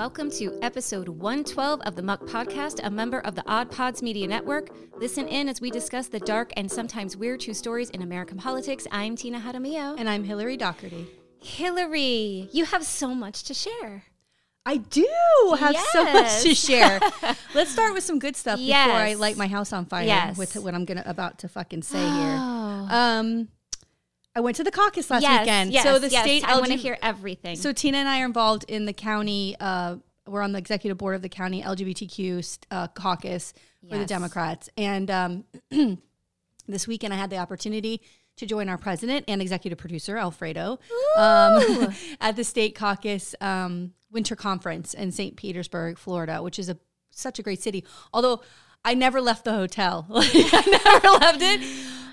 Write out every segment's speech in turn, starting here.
Welcome to episode 112 of the Muck Podcast, a member of the Odd Pods Media Network. Listen in as we discuss the dark and sometimes weird true stories in American politics. I'm Tina Jaramillo. And I'm Hillary Doherty. Hillary, you have so much to share. I do have so much to share. Let's start with some good stuff Yes. before I light my house on fire Yes. with what I'm gonna about to fucking say here. Oh. Um, I went to the caucus last yes, weekend. yes, so the yes. state I want to hear everything. So Tina and I are involved in the county. Uh, we're on the executive board of the county LGBTQ uh, caucus for the Democrats. And um, this weekend, I had the opportunity to join our president and executive producer Alfredo um, at the state caucus um, winter conference in St. Petersburg, Florida, which is a such a great city. Although I never left the hotel, I never left it.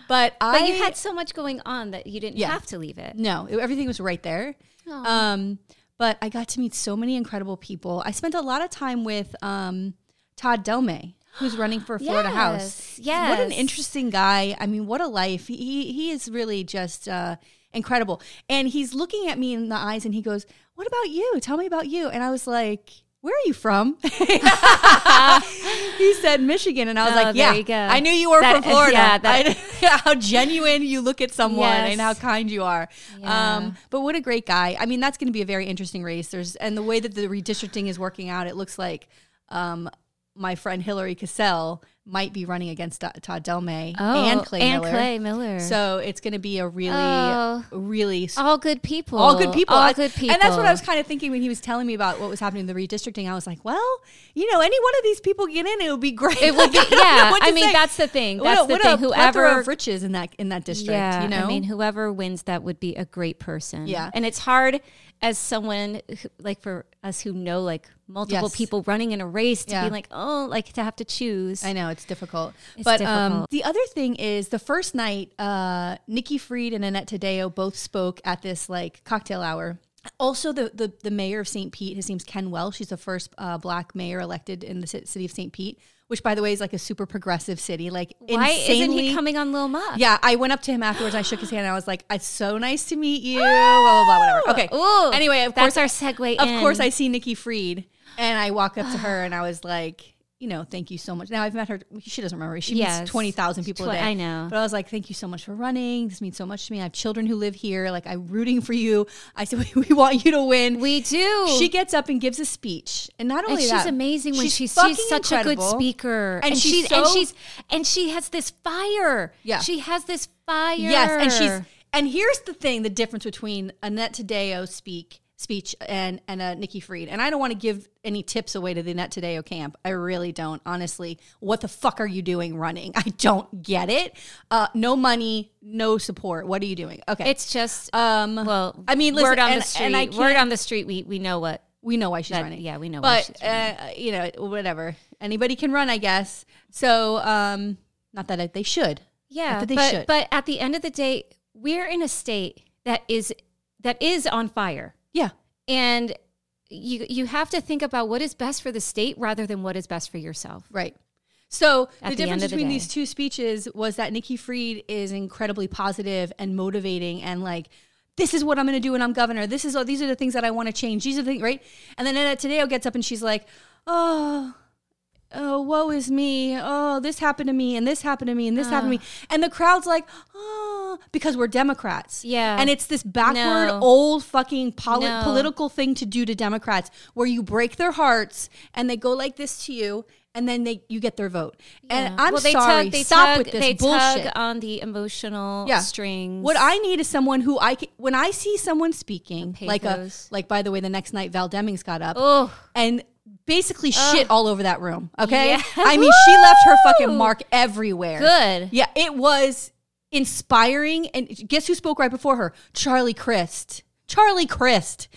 But, I but you had so much going on that you didn't Yeah. have to leave it. no, it- everything was right there. Um, but I got to meet so many incredible people. I spent a lot of time with um, Todd Delmay, who's running for Florida House. Yes, What an interesting guy. I mean, what a life. He, he is really just uh, incredible. And he's looking at me in the eyes and he goes, What about you? Tell me about you. And I was like, where are you from? he said Michigan, and I was Oh, like, "Yeah. I knew you were That- from Florida. yeah, that- I- how genuine you look at someone Yes. and how kind you are. Yeah. Um, but what a great guy. I mean, that's going to be a very interesting race. There's and the way that the redistricting is working out, it looks like um, my friend Hillary Cassel might be running against Todd Delmay oh, and Clay Oh, and Miller. Clay Miller. So it's going to be a really, Oh. really all good people. all good people. All I- good people. And that's what I was kind of thinking when he was telling me about what was happening in the redistricting. I was like, well, you know, any one of these people get in, it would be great. It would be, Like, I yeah. what I mean, say. that's the thing. What That's a- the what thing. Whoever of riches in that in that district. Yeah, you know, I mean, whoever wins that would be a great person. Yeah. and it's hard as someone who, like for us who know like multiple Yes. people running in a race to Yeah. be like, oh, like to have to choose. I know it's difficult. It's but Um, the other thing is the first night, uh, Nikki Fried and Annette Taddeo both spoke at this like cocktail hour. Also, the, the the mayor of St. Pete, his name's Ken Welch. She's the first uh, black mayor elected in the city of St. Pete, which, by the way, is like a super progressive city. Like, Why isn't he coming on Lil Muck? Yeah, I went up to him afterwards. I shook his hand. and I was like, "It's so nice to meet you." Blah blah blah. Whatever. Okay. Ooh, anyway, of that's course, our segue. of in. course, I see Nikki Fried, and I walk up to her, and I was like, "You know, thank you so much." Now I've met her. She doesn't remember. She Yes. meets twenty thousand people a day. I know. But I was like, "Thank you so much for running. This means so much to me. I have children who live here. Like, I'm rooting for you." I said, "We, we want you to win." we do. she gets up and gives a speech, and not and only she's amazing when she's she's, fucking such a good speaker, And she's and so- she's and she has this fire. Yeah. she has this fire. Yes, and she's and here's the thing: the difference between Annette Taddeo speak speech and and uh, Nikki Fried. And I don't want to give any tips away to the Annette Taddeo camp. I really don't. Honestly, what the fuck are you doing running? I don't get it. Uh, no money, no support. What are you doing? Okay, it's just um, well. I mean, listen, word on and- the street. word on the street. We we know what. we know why she's that- running. yeah, we know why But she's running. uh, you know, whatever. Anybody can run, I guess. So, um, not that I, they should. Yeah, but they but, should. but at the end of the day, we're in a state that is that is on fire, Yeah. and you you have to think about what is best for the state rather than what is best for yourself. Right. So At the the difference of the between these two speeches was that Nikki Fried is incredibly positive and motivating and like, this is what I'm going to do when I'm governor. This is all these are the things that I want to change. These are the things, right? And then Annette Taddeo gets up and she's like, oh, oh, woe is me. Oh, this happened to me and this happened to me and this happened to me. Uh. And the crowd's like, oh, because we're Democrats. Yeah. And it's this backward, No. old fucking poli- No. political thing to do to Democrats where you break their hearts and they go like this to you and then they you get their vote. And Yeah. I'm well, they sorry. Tug, they Stop tug, with this they bullshit. tug on the emotional Yeah. strings. What I need is someone who I can, when I see someone speaking, like a like by the way, the next night Val Demings got up oh and basically shit all over that room. Okay, Yeah. I mean she left her fucking mark everywhere. good. Yeah, it was inspiring. And guess who spoke right before her? Charlie Crist. Charlie Crist.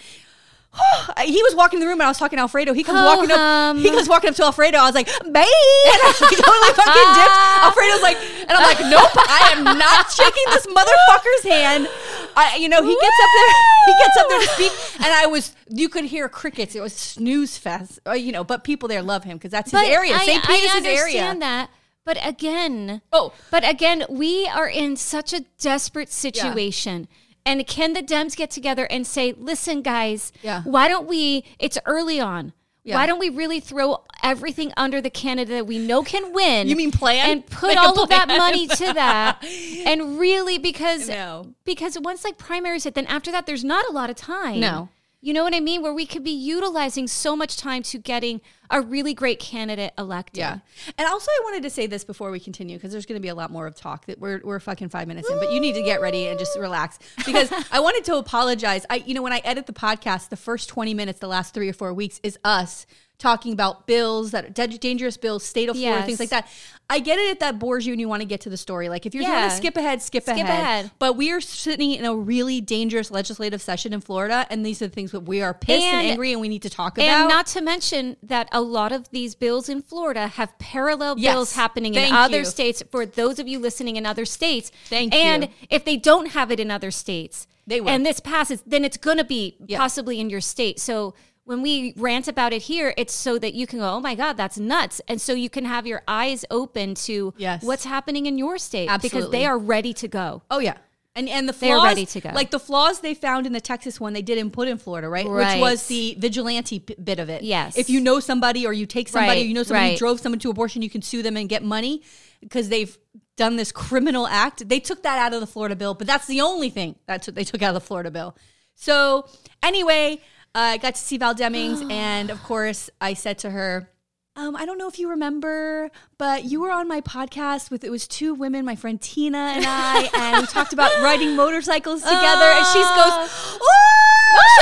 he was walking in the room and I was talking to Alfredo. He comes Ho walking hum. up. He comes walking up to Alfredo. I was like, "Babe," and I totally fucking dipped. Alfredo's like, and I'm like, "Nope, I am not shaking this motherfucker's hand." I, you know, he gets up there. He gets up there to speak, and I was. You could hear crickets. It was snooze fest. Uh, you know, but people there love him because that's his area. I, St. Pete I is his area. understand that. But again, Oh. but again, we are in such a desperate situation. And can the Dems get together and say, listen, guys, Yeah. why don't we? It's early on. Yeah. Why don't we really throw everything under the candidate that we know can win? You mean plan? And put a all of that money to that. and really because No. because once like primaries hit, then after that there's not a lot of time. No. You know what I mean? Where we could be utilizing so much time to getting a really great candidate elected. Yeah. And also, I wanted to say this before we continue because there's going to be a lot more of talk that we're, we're fucking five minutes in, but you need to get ready and just relax because I wanted to apologize. I, you know, when I edit the podcast, the first 20 minutes, the last three or four weeks is us talking about bills that are dangerous bills, state of Florida, things like that. I get it if that bores you and you want to get to the story. Like if you're Yeah. going to skip ahead, skip, Skip ahead. ahead. But we are sitting in a really dangerous legislative session in Florida, and these are the things that we are pissed and, And- angry and we need to talk about. And not to mention that a lot of these bills in Florida have parallel Yes. bills happening in other you. states for those of you listening in other states. Thank and you. if they don't have it in other states, They will. and this passes, then it's going to be Yeah. possibly in your state. So when we rant about it here, it's so that you can go, oh my God, that's nuts. And so you can have your eyes open to Yes. what's happening in your state because they are ready to go. Oh yeah. And and the They're flaws, ready to go. like the flaws they found in the Texas one, they didn't put in Florida, right? Right. Which was the vigilante p- bit of it. Yes. If you know somebody or you take somebody, Right, or you know somebody who right. drove someone to abortion, you can sue them and get money because they've done this criminal act. They took that out of the Florida bill, but that's the only thing that's what they took out of the Florida bill. So anyway, I got to see Val Demings, and of course, I said to her. Um, I don't know if you remember, but you were on my podcast with it was two women, my friend Tina and I, and we talked about riding motorcycles together. and she goes, "Oh!"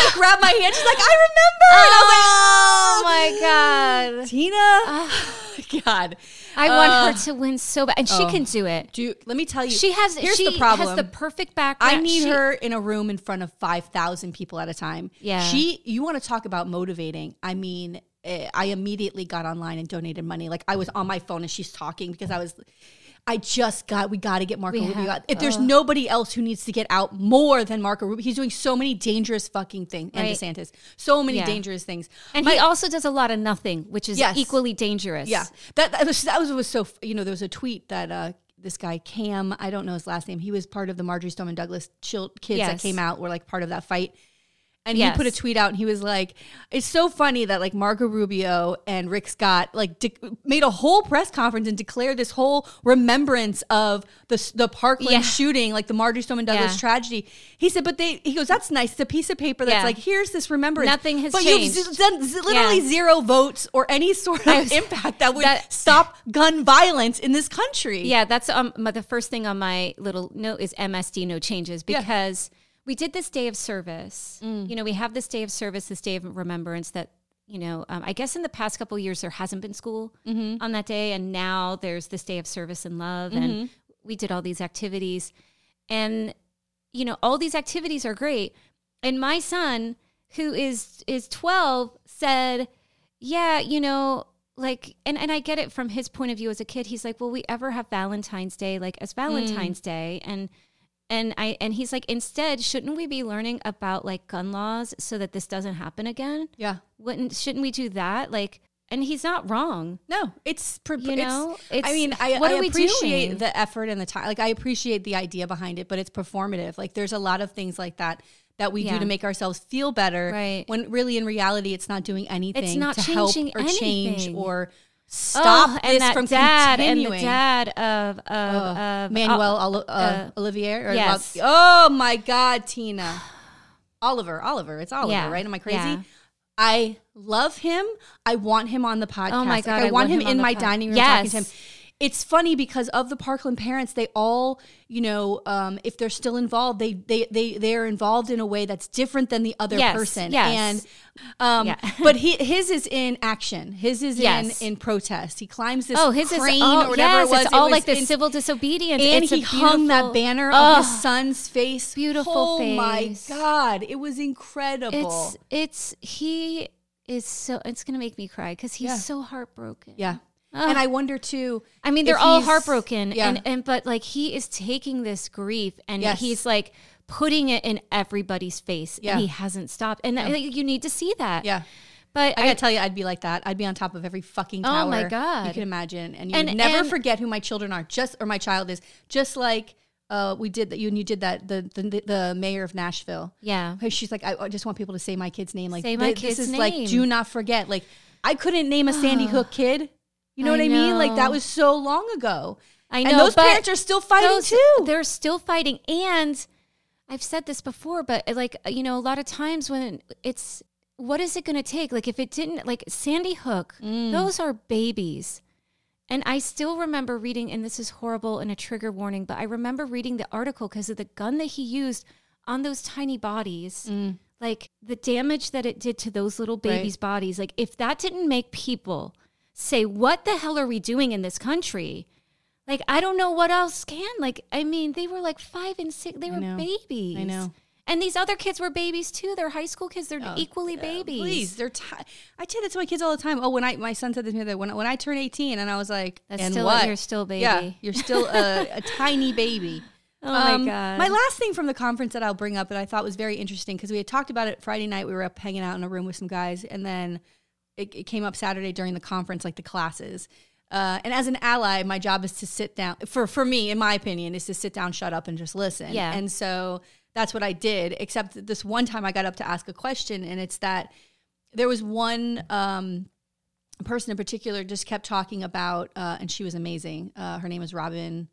She grabbed my hand. She's like, "I remember." And I was like, Oh my God. Tina, God, I want Uh, her to win so bad. And she oh. can do it. do let me tell you. She has Here's she the problem. has the perfect background. I need She- her in a room in front of 5,000 people at a time. Yeah. She, you want to talk about motivating. I mean, I immediately got online and donated money. Like I was on my phone and she's talking because I was, I just got, we got to get Marco We Rubio have- out. If there's nobody else who needs to get out more than Marco Rubio, he's doing so many dangerous fucking things. And Right. DeSantis, so many Yeah. dangerous things. And My- he also does a lot of nothing, which is Yes. equally dangerous. yeah, that that was, that was was so. You know, there was a tweet that uh, this guy Cam, I don't know his last name. He was part of the Marjory Stoneman Douglas chil- kids that came out. Were like part of that fight. And Yes. he put a tweet out, and he was like, "It's so funny that like Marco Rubio and Rick Scott like de- made a whole press conference and declared this whole remembrance of the the Parkland Yeah. shooting, like the Marjory Stoneman Douglas Yeah. tragedy." He said, "But they," he goes, "That's nice. It's a piece of paper that's Yeah. like here's this remembrance. Nothing has but changed. you've z- done literally zero votes or any sort of was- impact that would that- stop gun violence in this country." Yeah, that's um the first thing on my little note is MSD no changes because we did this day of service. Mm. You know, we have this day of service, this day of remembrance that you know, um, I guess in the past couple of years there hasn't been school Mm-hmm. on that day, and now there's this day of service and love, Mm-hmm. and we did all these activities, and you know, all these activities are great. And my son, who is is twelve, said, "Yeah, you know." Like and, and I get it from his point of view as a kid. He's like, Will we ever have Valentine's Day like as Valentine's Day? And and I and he's like, instead, shouldn't we be learning about like gun laws so that this doesn't happen again? yeah. Wouldn't shouldn't we do that? Like and he's not wrong. No, it's pre- You it's- know, I mean, I, what I we appreciate the effort and the time. Like, I appreciate the idea behind it, but it's performative. Like, there's a lot of things like that that we do to make ourselves feel better. Right. When really, in reality, it's not doing anything it's not to help changing or change or stop oh, this and that from dad continuing. and the dad of of, Oh, of Manuel uh, Oli- uh, uh, Olivier. Or yes. Oh my God, Tina. Oliver, Oliver. It's Oliver, Yeah, right? Am I crazy? yeah. I love him. I want him on the podcast. Oh my Like, God, I, I want want him him in my pod- dining room talking to him. It's funny because of the Parkland parents, they all, you know, um, if they're still involved, they they they they are involved in a way that's different than the other Yes, person. yes. And um, Yeah. but he, his is in action. His is Yes. in in protest. He climbs this Oh, his crane is all, or whatever yes, it was. It's all It like was the in- civil disobedience. and it's he hung that banner Oh, of his son's face. Beautiful face. oh face. my god, it was incredible. It's it's he is so. It's gonna make me cry because he's Yeah. so heartbroken. yeah, And I wonder too. I mean, they're all heartbroken, Yeah. and and but like he is taking this grief and Yes. he's like putting it in everybody's face, Yeah. and he hasn't stopped. And I think you need to see that. yeah. But I I, gotta tell you, I'd be like that. I'd be on top of every fucking Oh my god, You can imagine, and you And- never and- forget who my children are. Just or my child is. Just like uh, we did that. You and you did that. The the, the mayor of Nashville. yeah, She's like, I, I just want people to say my kid's name. Like, Say my th- kid's this is like, name. do not forget. Like, I couldn't name a Sandy Hook kid. You know I what I mean? Like that was so long ago. I know, and those parents are still fighting those- too. They're still fighting, and I've said this before, but like you know, a lot of times when it's what is it going to take? Like if it didn't, like Sandy Hook, Mm. those are babies. And I still remember reading, and this is horrible and a trigger warning, but I remember reading the article because of the gun that he used on those tiny bodies. Mm. Like the damage that it did to those little babies' bodies. Like if that didn't make people say, What the hell are we doing in this country? Like I don't know what else can. Like I mean, they were like five and six. They were know. babies. I know. And these other kids were babies too. They're high school kids. They're equally babies. Please, they're. T- I tell that to my kids all the time. Oh, when I my son said this to me that when when I turn eighteen, and I was like, That's and still what? you're still a baby. Yeah, you're still a, a tiny baby. Oh my Um, god. My last thing from the conference that I'll bring up that I thought was very interesting because we had talked about it Friday night. We were up hanging out in a room with some guys, and then it, it came up Saturday during the conference, like the classes. Uh, and as an ally, my job is to sit down. For for me, in my opinion, is to sit down, shut up, and just listen. Yeah. And so that's what I did. Except this one time, I got up to ask a question, and it's that there was one um, person in particular just kept talking about, uh, and she was amazing. Uh, her name is Robin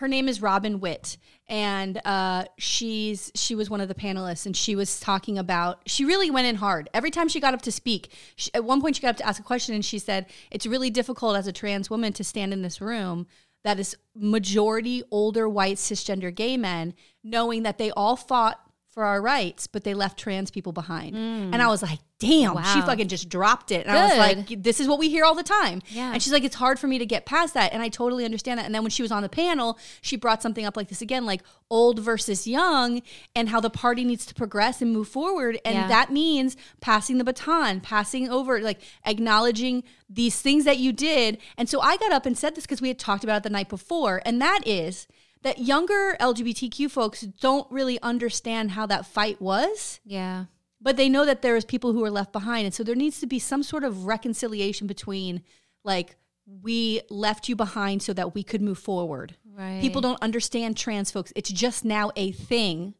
her name is Robin Witt, and uh, she's she was one of the panelists, and she was talking about. She really went in hard every time she got up to speak. She, at one point, she got up to ask a question, and she said, "It's really difficult as a trans woman to stand in this room that is majority older white cisgender gay men, knowing that they all fought." For our rights, but they left trans people behind. Mm. And I was like, damn, she fucking just dropped it. And I was like, this is what we hear all the time. Yeah. And she's like, it's hard for me to get past that. And I totally understand that. And then when she was on the panel, she brought something up like this again, like old versus young, and how the party needs to progress and move forward. And Yeah. that means passing the baton, passing over, like acknowledging these things that you did. And so I got up and said this because we had talked about it the night before. And that is that younger LGBTQ folks don't really understand how that fight was. Yeah. but they know that there's people who are left behind. And so there needs to be some sort of reconciliation between like we left you behind so that we could move forward. Right. people don't understand trans folks. It's just now a thing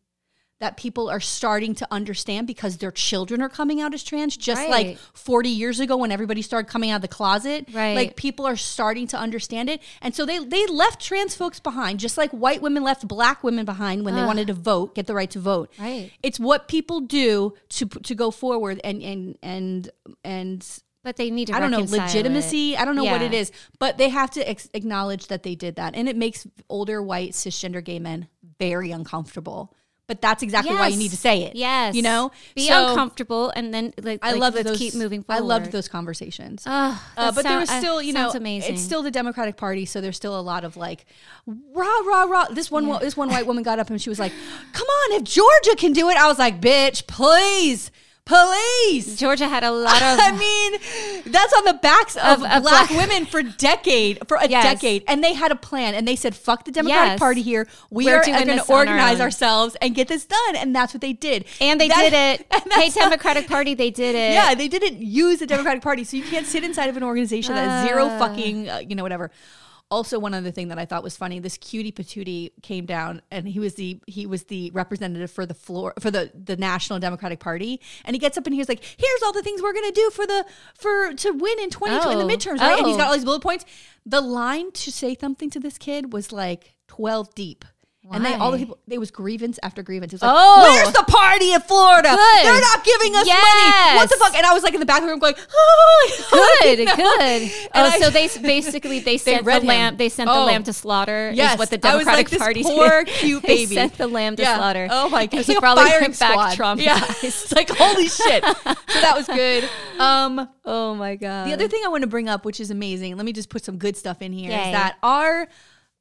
that people are starting to understand because their children are coming out as trans just like 40 years ago when everybody started coming out of the closet Right. like people are starting to understand it and so they they left trans folks behind just like white women left black women behind when they wanted to vote get the right to vote Right. it's what people do to to go forward and and and and But they need to. I don't know legitimacy. it. I don't know what it is, but they have to ex- acknowledge that they did that, and it makes older white cisgender gay men very uncomfortable. But that's exactly why you need to say it. Yes. you know, Be So, uncomfortable and then like, I like, love those. keep moving forward. I loved those conversations. Ugh, Uh, but there was uh, still, you know, amazing. it's still the Democratic Party, so there's still a lot of like, rah rah rah. This one, this one white woman got up and she was like, "Come on, if Georgia can do it," I was like, "Bitch, please, please." Georgia had a lot of. I mean, that's on the backs of, Of- black, of black- women for decade, for a Yes. decade, and they had a plan, and they said, "Fuck the Democratic Yes. Party here. We We're are going to on our organize ourselves and get this done," and that's what they did. and they That- did it. Hey, Democratic Party, they did it. yeah, they didn't use the Democratic Party, so you can't sit inside of an organization that has zero Ah. fucking, uh, you know, whatever. Also, one other thing that I thought was funny: this cutie patootie came down, and he was the he was the representative for the floor for the the National Democratic Party, and he gets up and he's like, "Here's all the things we're gonna do for the for to win in twenty in the Oh. midterms, right?" And he's oh. got all these bullet points. The line to say something to this kid was like twelve deep. And they all the people there was grievance after grievance. It was like, Oh. where's the party in Florida? Good. They're not giving us money. What the fuck? And I was like in the back room going, oh, Good, you know? good. And Oh, I- so they basically they sent read the him. lamb. They sent Oh. the lamb to slaughter. Yes, is what the I was like, Democratic this Party poor, did. cute they baby. sent the lamb to Yeah. slaughter. Oh my god, he like probably firing came back squad. traumatized. Yeah, it's like holy shit. So that was good. Um, Oh my god. the other thing I want to bring up, which is amazing, let me just put some good stuff in here. Yay. that our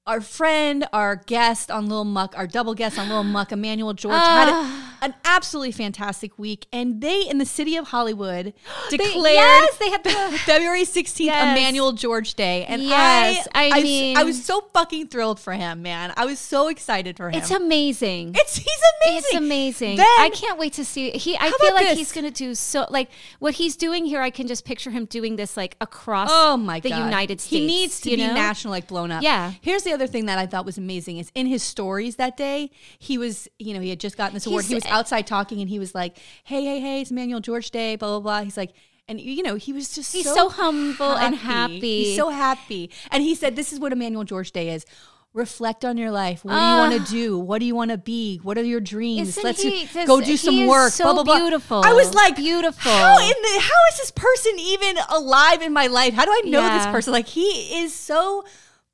our friend, our guest on Little Muck, our double guest on Little Muck, Emmanuel George, had Ah. a- an absolutely fantastic week, and they in the city of Hollywood They- declared yes, they had the- February sixteenth Yes. Emmanuel George Day, and Yes, I, I I, mean- I was so fucking thrilled for him, man. I was so excited for him. it's amazing. It's he's amazing. It's amazing. Then- I can't wait to see. He, I feel like this? he's going to do so. Like what he's doing here, I can just picture him doing this like across. Oh my the god, United States. He needs to be know? national, like blown up. Yeah. Here's the other thing that I thought was amazing is in his stories that day, he was, you know, he had just gotten this award. He's- he was outside talking, and he was like, "Hey, hey, hey, it's Emmanuel George Day, blah blah blah." He's like. and you know he was just He's so, so humble and happy. He's so happy, and he said, "This is what Emmanuel George Day is." Reflect on your life. What do you Ah. want to do? What do you want to be? What are your dreams? Let's he go do some work. so blah blah blah. beautiful. I was like, Beautiful. How in the how is this person even alive in my life? How do I know this person? Like he is so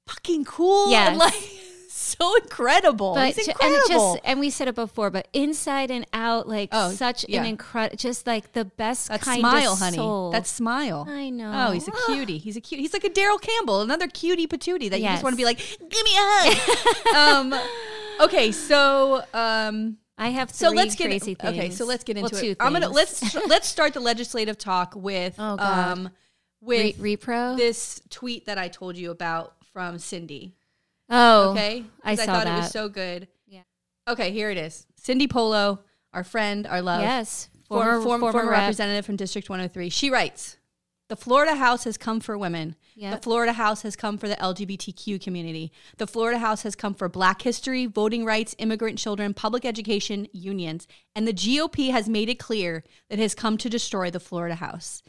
fucking cool. Yes. and like so incredible. but ju- incredible. and just and we said it before, but inside and out, like Oh, such yeah. an incredible, just like the best that kind smile, of honey. soul. That smile. I know. Oh, he's a cutie. He's a cute. He's like a Daryl Campbell, another cutie patootie that you just want to be like, give me a hug. um, okay, so um, I have so three let's get crazy things. okay. So let's get Well, into two it. I'm gonna let's let's start the legislative talk with Oh, God. um with Re- repro. this tweet that I told you about from Cindy. oh, okay. I saw thought it that. was so good. Yeah. Okay, here it is. Cindy Polo, our friend, our love. yes, former, former, former, rep. representative from District 103. She writes The Florida House has come for women. The Florida House has come for the LGBTQ community. The Florida House has come for black history, voting rights, immigrant children, public education, unions. And the GOP has made it clear that it has come to destroy the Florida House.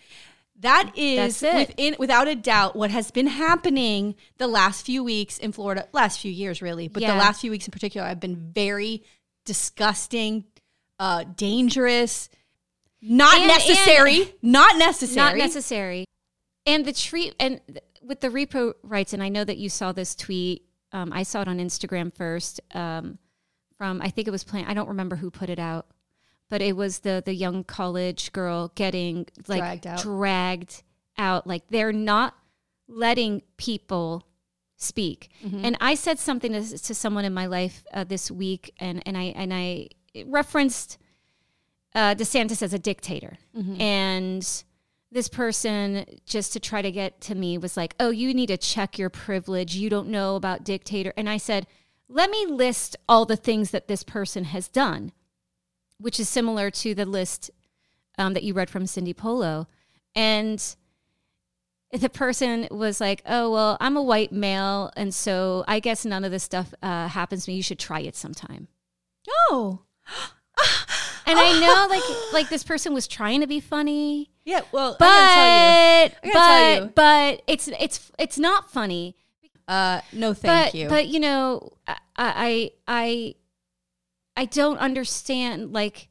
That is within without a doubt what has been happening the last few weeks in Florida, last few years really, but Yeah. the last few weeks in particular have been very disgusting, uh, dangerous, not And- necessary, not necessary. not necessary. And the treat and th- with the repro rights, and I know that you saw this tweet. Um, I saw it on Instagram first um, from I think it was playing. I don't remember who put it out, but it was the the young college girl getting like Dragged out. dragged out. Like they're not letting people speak. Mm-hmm. And I said something to, to someone in my life uh, this week, and and I and I referenced uh, DeSantis as a dictator, Mm-hmm. and this person just to try to get to me was like, "Oh, you need to check your privilege. You don't know about dictator." And I said, "Let me list all the things that this person has done." Which is similar to the list um, that you read from Cindy Polo. And the person was like, "Oh well, I'm a white male, and so I guess none of this stuff uh, happens to me. You should try it sometime." Oh, And I know, like, like this person was trying to be funny, yeah. Well, but I but gotta tell you. but it's it's it's not funny. uh, no, thank but you. but you know, I I I I don't understand like.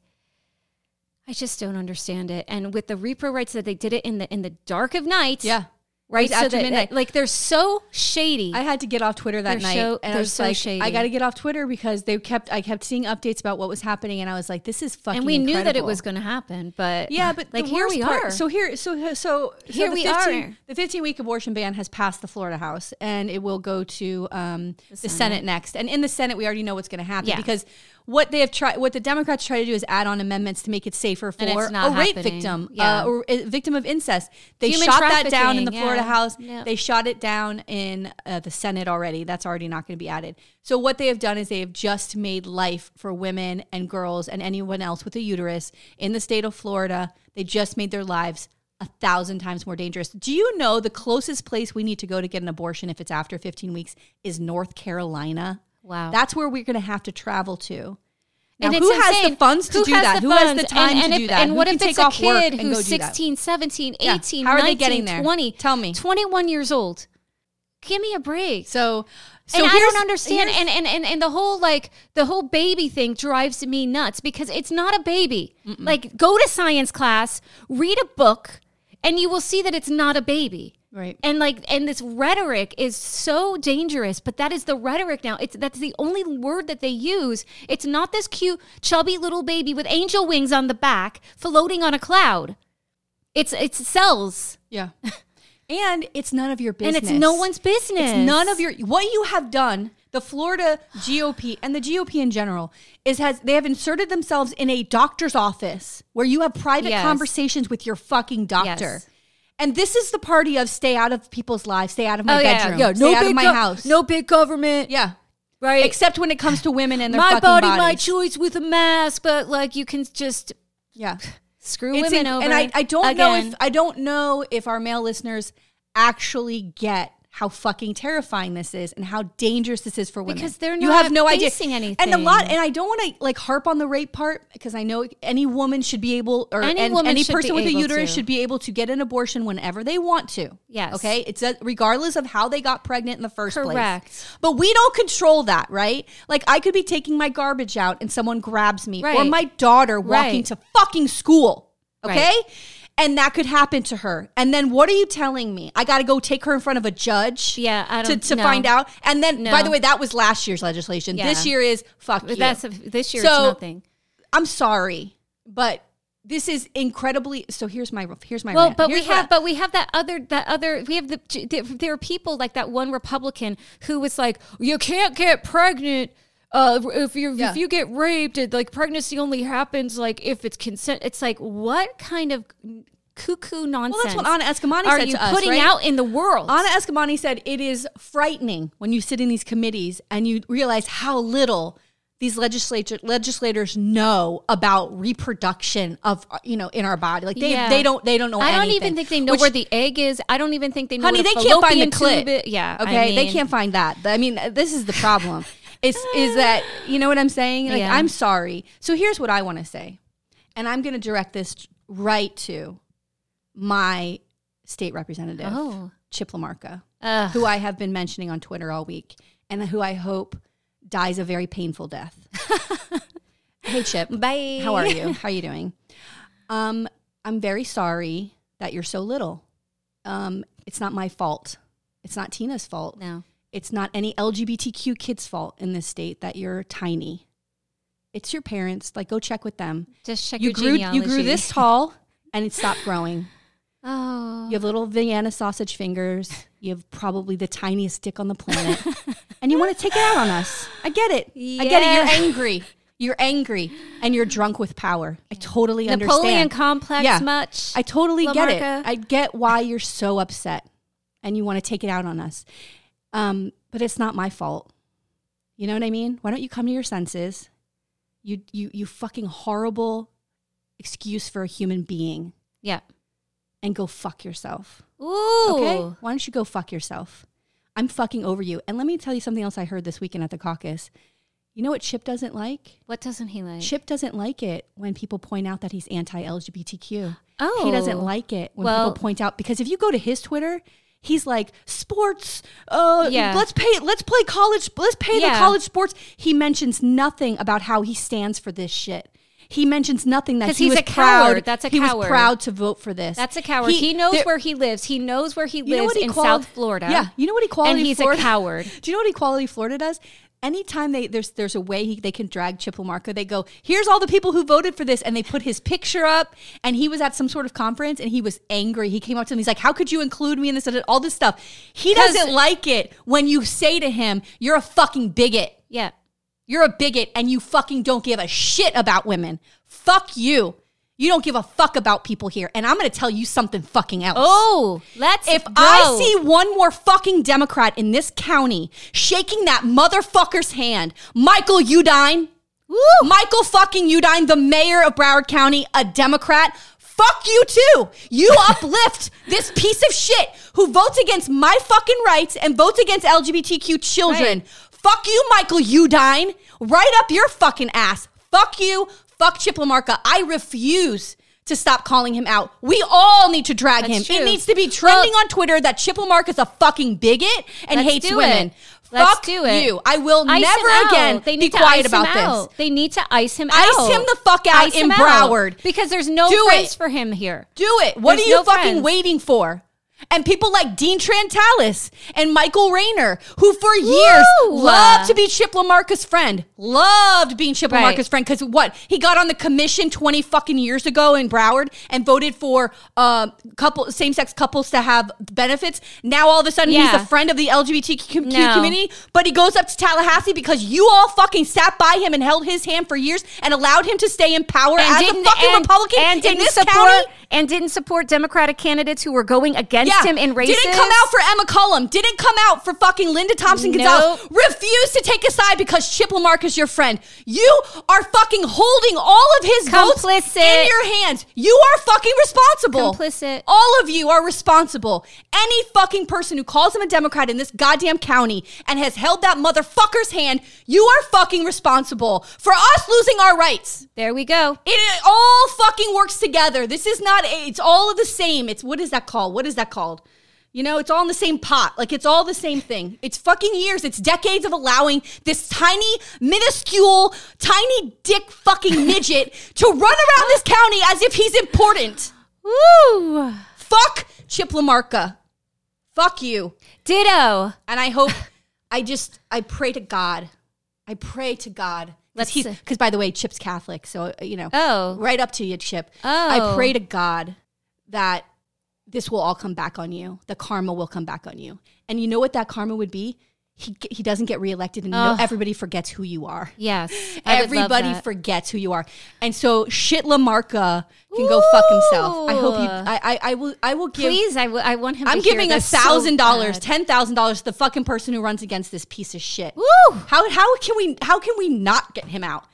I just don't understand it. And with the repro rights that they did it in the in the dark of night, yeah, right was after that- midnight. like they're so shady. I had to get off Twitter that They're night, so- and I they're was so like, shady. I got to get off Twitter because they kept. I kept seeing updates about what was happening, and I was like, this is fucking. and we knew that it was going to happen, but Yeah, but like here we part- are. So here, so so Here so we 15 are. The 15 week abortion ban has passed the Florida House, and it will go to um, the, Senate. Senate. next. And in the Senate, we already know what's going to happen Yeah. because what they have tried, what the Democrats try to do is add on amendments to make it safer for a rape victim, Yeah. uh, or a victim of incest. They Human shot that down in the trafficking, Florida. House. Yep. They shot it down in uh, the Senate already. That's already not going to be added. So what they have done is they have just made life for women and girls and anyone else with a uterus in the state of Florida. They just made their lives a thousand times more dangerous. Do you know the closest place we need to go to get an abortion if it's after 15 weeks is North Carolina? Wow. That's where we're going to have to travel to. Now, and who has insane. the funds to Who do that? Who has the time and, and to if, do that? And Who what if it's a kid who's do 16, 17, Yeah. 18, How are they getting there? 20? Tell me. 21 years old. Give me a break. So, so and I don't understand. And, and and and the whole like the whole baby thing drives me nuts because it's not a baby. Like go to science class, read a book, and you will see that it's not a baby. Right. And like and this rhetoric is so dangerous, but that is the rhetoric now. It's that's the only word that they use. It's not this cute chubby little baby with angel wings on the back floating on a cloud. It's it's cells. Yeah. And it's none of your business. And it's no one's business. It's none of your what you have done. The Florida GOP and the GOP in general is has they have inserted themselves in a doctor's office where you have private Yes. conversations with your fucking doctor. Yes. And this is the party of stay out of people's lives, stay out of my Oh, yeah, bedroom, yeah. stay out of big my go- house. No big government. yeah. Right. Except when it comes to women and their my fucking body, bodies. my choice with a mask, but like you can just Yeah. screw It's women in- over. and I, I don't know if I don't know if our male listeners actually get how fucking terrifying this is and how dangerous this is for women. Because they're not you have no idea. facing And a lot, and I don't want to like harp on the rape part because I know any woman should be able, or Any woman any person with a uterus to. should be able to get an abortion whenever they want to. Yes. Okay. It's a, regardless of how they got pregnant in the first place. Correct. But we don't control that, right? Like I could be taking my garbage out and someone grabs me, or my daughter walking Right. to fucking school. Okay. Right. And that could happen to her. And then what are you telling me? I got to go take her in front of a judge Yeah, I to, don't- to no. find out. And then, by the way, that was last year's legislation. Yeah. This year is fuck you. But that's this year. So- nothing. I'm sorry, but this is incredibly. So here's my here's my Well, rant. but we Here's what have, but we have that other, that other. We have the. There are people like that one Republican who was like, "You can't get pregnant." Uh, if you Yeah. if you get raped, it, like pregnancy only happens like if it's consent. It's like what kind of cuckoo nonsense? well, that's what Anna Eskamani are said you to us. putting right? out in the world? Anna Eskamani said it is frightening when you sit in these committees and you realize how little these legislature legislators know about reproduction of you know in our body. Like they Yeah. they don't they don't know. I don't anything. even think they know Which- where the egg is. I don't even think they know. honey they can't find the clit. tube i- Yeah, I okay, they can't find that. I mean, this is the problem. is is that you know what I'm saying? Like Yeah. I'm sorry. So here's what I want to say, and I'm going to direct this right to my state representative, Oh. Chip LaMarca Ugh. who I have been mentioning on Twitter all week, and who I hope dies a very painful death. hey, Chip. Bye. How are you? How are you doing? Um, I'm very sorry that you're so little. Um, it's not my fault. It's not Tina's fault. No. It's not any LGBTQ kid's fault in this state that you're tiny. It's your parents. Like, go check with them. Just check You your grew. You grew this tall, and it stopped growing. Oh. You have little Vienna sausage fingers. You have probably the tiniest dick on the planet. and you want to take it out on us. I get it. I get it. You're angry. You're angry and you're drunk with power. I totally Napoleon understand. Napoleon complex Yeah. much? I totally get it. I get why you're so upset and you want to take it out on us. Um, but it's not my fault. You know what I mean? Why don't you come to your senses? You you you fucking horrible excuse for a human being yeah. and go fuck yourself. Ooh. Okay? Why don't you go fuck yourself? I'm fucking over you. And let me tell you something else I heard this weekend at the caucus. You know what Chip doesn't like? What doesn't he like? Chip doesn't like it when people point out that he's anti LGBTQ. Oh. He doesn't like it when Well- people point out because if you go to his Twitter, he's like sports. Uh, Yeah. let's pay. Let's play college. Let's pay the college sports. He mentions nothing about how he stands for this shit. He mentions nothing that he he's was a coward. proud. That's a he coward. was proud to vote for this. That's a coward. He, knows there- where he lives. He knows where he you know lives what in equality- South Florida. Yeah, you know what equality And he's Florida, a coward. Do you know what equality Florida does? Anytime they there's there's a way he, they can drag Chip LaMarca, they go, "Here's all the people who voted for this," and they put his picture up. And he was at some sort of conference, and he was angry. He came up to him, he's like, "How could you include me in this?" All this stuff. He doesn't like it when you say to him, "You're a fucking bigot. Yeah. You're a bigot, and you fucking don't give a shit about women. Fuck you." You don't give a fuck about people here. And I'm going to tell you something fucking else. Oh, let's If go. I see one more fucking Democrat in this county shaking that motherfucker's hand, Michael Udine, Michael fucking Udine, the mayor of Broward County, a Democrat, fuck you too. You uplift this piece of shit who votes against my fucking rights and votes against LGBTQ children. Right. Fuck you, Michael Udine. Right up your fucking ass. Fuck you. Fuck Chip LaMarca. I refuse to stop calling him out. We all need to drag That's him. true. It needs to be trending on Twitter that Chip LaMarca is a fucking bigot and hates women. it. Let's Fuck do it. you. I will Ice never again They be need to quiet about this. out. They need to ice him Ice out. Ice him the fuck out Ice in him out. Broward. because there's no Do friends it. for him here. Do it. What There's are you no fucking friends. waiting for? And people like Dean Trantalis and Michael Rayner, who for years Woo! loved to be Chip LaMarca's friend, loved being Chip Right. LaMarca's friend because what he got on the commission twenty fucking years ago in Broward and voted for uh, couple same sex couples to have benefits. Now all of a sudden Yeah. he's a friend of the LGBTQ No. community, but he goes up to Tallahassee because you all fucking sat by him and held his hand for years and allowed him to stay in power as a fucking and, Republican and in this support county. And didn't support Democratic candidates who were going against him in races. Didn't come out for Emma Collum. Didn't come out for fucking Linda Thompson Gonzalez. Refused to take a side because Chip Lamarck is your friend. You are fucking holding all of his votes Complicit. in your hands. You are fucking responsible. Complicit. All of you are responsible. Any fucking person who calls him a Democrat in this goddamn county and has held that motherfucker's hand, you are fucking responsible for us losing our rights. There we go. It all fucking works together. This is not, it's all of the same. It's, what is that called? What is that called? You know, it's all in the same pot. Like it's all the same thing. It's fucking years. It's decades of allowing this tiny, minuscule, tiny dick fucking midget to run around this county as if he's important. Woo! Fuck Chip LaMarca. Fuck you. Ditto. And I hope, I just, I pray to God. I pray to God. Let's Because, by the way, Chip's Catholic. So, uh, you know, Oh. right up to you, Chip. Oh. I pray to God that this will all come back on you. The karma will come back on you. And you know what that karma would be? He, he doesn't get reelected and no, everybody forgets who you are. Yes. I would love Everybody forgets who you are. And so shit LaMarca can go fuck himself. I hope he I, I, I will I will give Please, I, w- I want him I'm giving a thousand dollars, ten thousand dollars to the fucking person who runs against this piece of shit. Woo! How how can we how can we not get him out?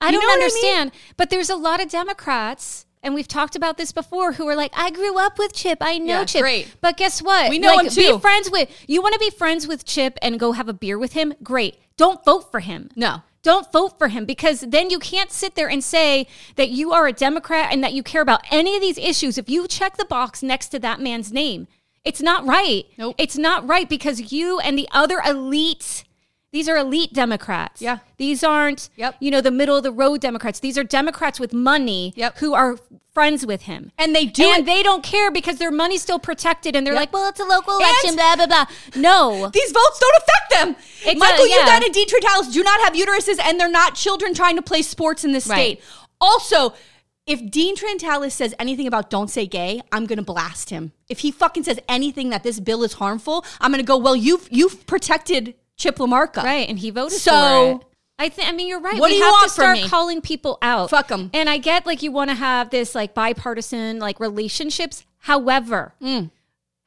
I You don't what I mean? understand. But there's a lot of Democrats, and we've talked about this before, who are like, I grew up with Chip. I know Yeah, Chip. great. But guess what? We know like, him too. Be friends with, you want to be friends with Chip and go have a beer with him? Great. Don't vote for him. No. Don't vote for him because then you can't sit there and say that you are a Democrat and that you care about any of these issues if you check the box next to that man's name. It's not right. Nope. It's not right because you and the other elite, these are elite Democrats. Yeah. These aren't, Yep. you know, the middle of the road Democrats. These are Democrats with money Yep. who are friends with him. And they do and it- they don't care because their money's still protected and they're Yep. like, well, it's a local election, And- blah, blah, blah. No. These votes don't affect them. It Michael does, yeah. Udine and Dietrich House do not have uteruses, and they're not children trying to play sports in this Right. state. Also, if Dean Trantalis says anything about don't say gay, I'm gonna blast him. If he fucking says anything that this bill is harmful, I'm gonna go, well, you've you've protected Chip LaMarca. Right, and he voted So- for it. I think. I mean, you're right. What we do you have want to start me? calling people out. Fuck 'em. And I get like you want to have this like bipartisan like relationships. However, Mm.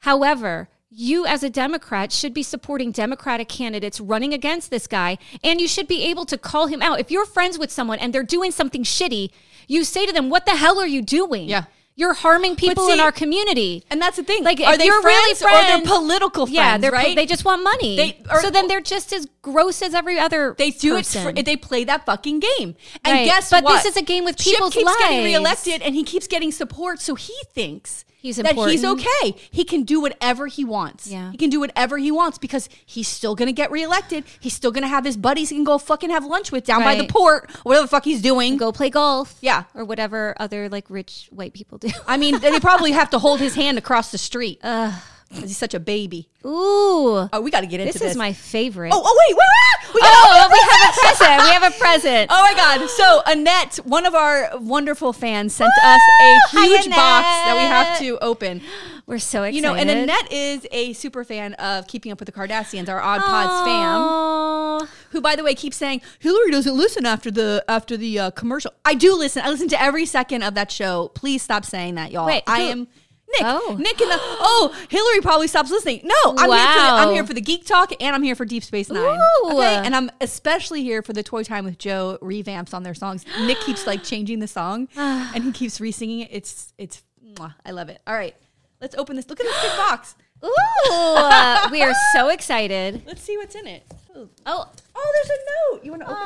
however, you as a Democrat should be supporting Democratic candidates running against this guy, and you should be able to call him out. If you're friends with someone and they're doing something shitty, you say to them, "What the hell are you doing? Yeah. You're harming people in our community." And that's the thing. Like, are if they you're really friends, or they're political friends? yeah, they're right. they just want money. They- or- so then they're just as gross as every other. They do person. it. For, they play that fucking game. And Right. guess But what? this is a game with people's Chip keeps getting reelected, and he keeps getting support. So he thinks He's that he's okay. He can do whatever he wants. Yeah. he can do whatever he wants because he's still gonna get reelected. He's still gonna have his buddies he can go fucking have lunch with down by the Right. port, whatever the fuck he's doing. go play golf. Yeah. Or whatever other like rich white people do. I mean, they probably have to hold his hand across the street. 'cause he's such a baby. Ooh. Oh, we got to get into This this. is my favorite. Oh, oh wait, wait, wait. We Oh, we have a present. We have a present. Oh my God. So, Annette, one of our wonderful fans, sent us a Hi, huge box that we have to open. We're so excited. You know, and Annette is a super fan of Keeping Up with the Kardashians, our Odd Pods fam, who, by the way, keeps saying Hillary doesn't listen after the after the uh, commercial. I do listen. I listen to every second of that show. Please stop saying that, y'all. Wait, I who- am. Nick, Oh. Nick, and the, oh, Hillary probably stops listening. No, I'm here. For the, I'm here for the geek talk, and I'm here for Deep Space Nine. Ooh. Okay, and I'm especially here for the Toy Time with Joe revamps on their songs. Nick keeps like changing the song, and he keeps re-singing it. It's it's, mwah, I love it. All right, let's open this. Look at this big box. Ooh. uh, we are so excited. Let's see what's in it. Oh, Oh. oh there's a note. You want to open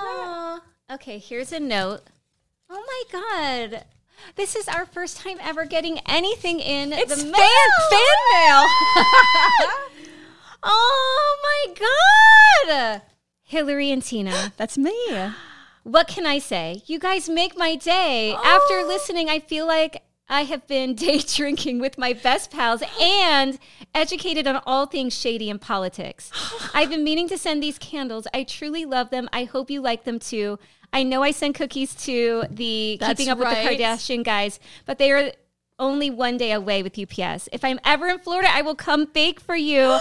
that? Okay, here's a note. Oh my god. This is our first time ever getting anything in It's the mail. fan mail. Oh my god. Hillary and Tina. That's me. What can I say? You guys make my day. After Oh. listening, I feel like I have been day drinking with my best pals and educated on all things shady in politics. I've been meaning to send these candles. I truly love them. I hope you like them too. I know I send cookies to the That's Keeping Up right. with the Kardashian guys, but they are only one day away with UPS. If I'm ever in Florida, I will come bake for you.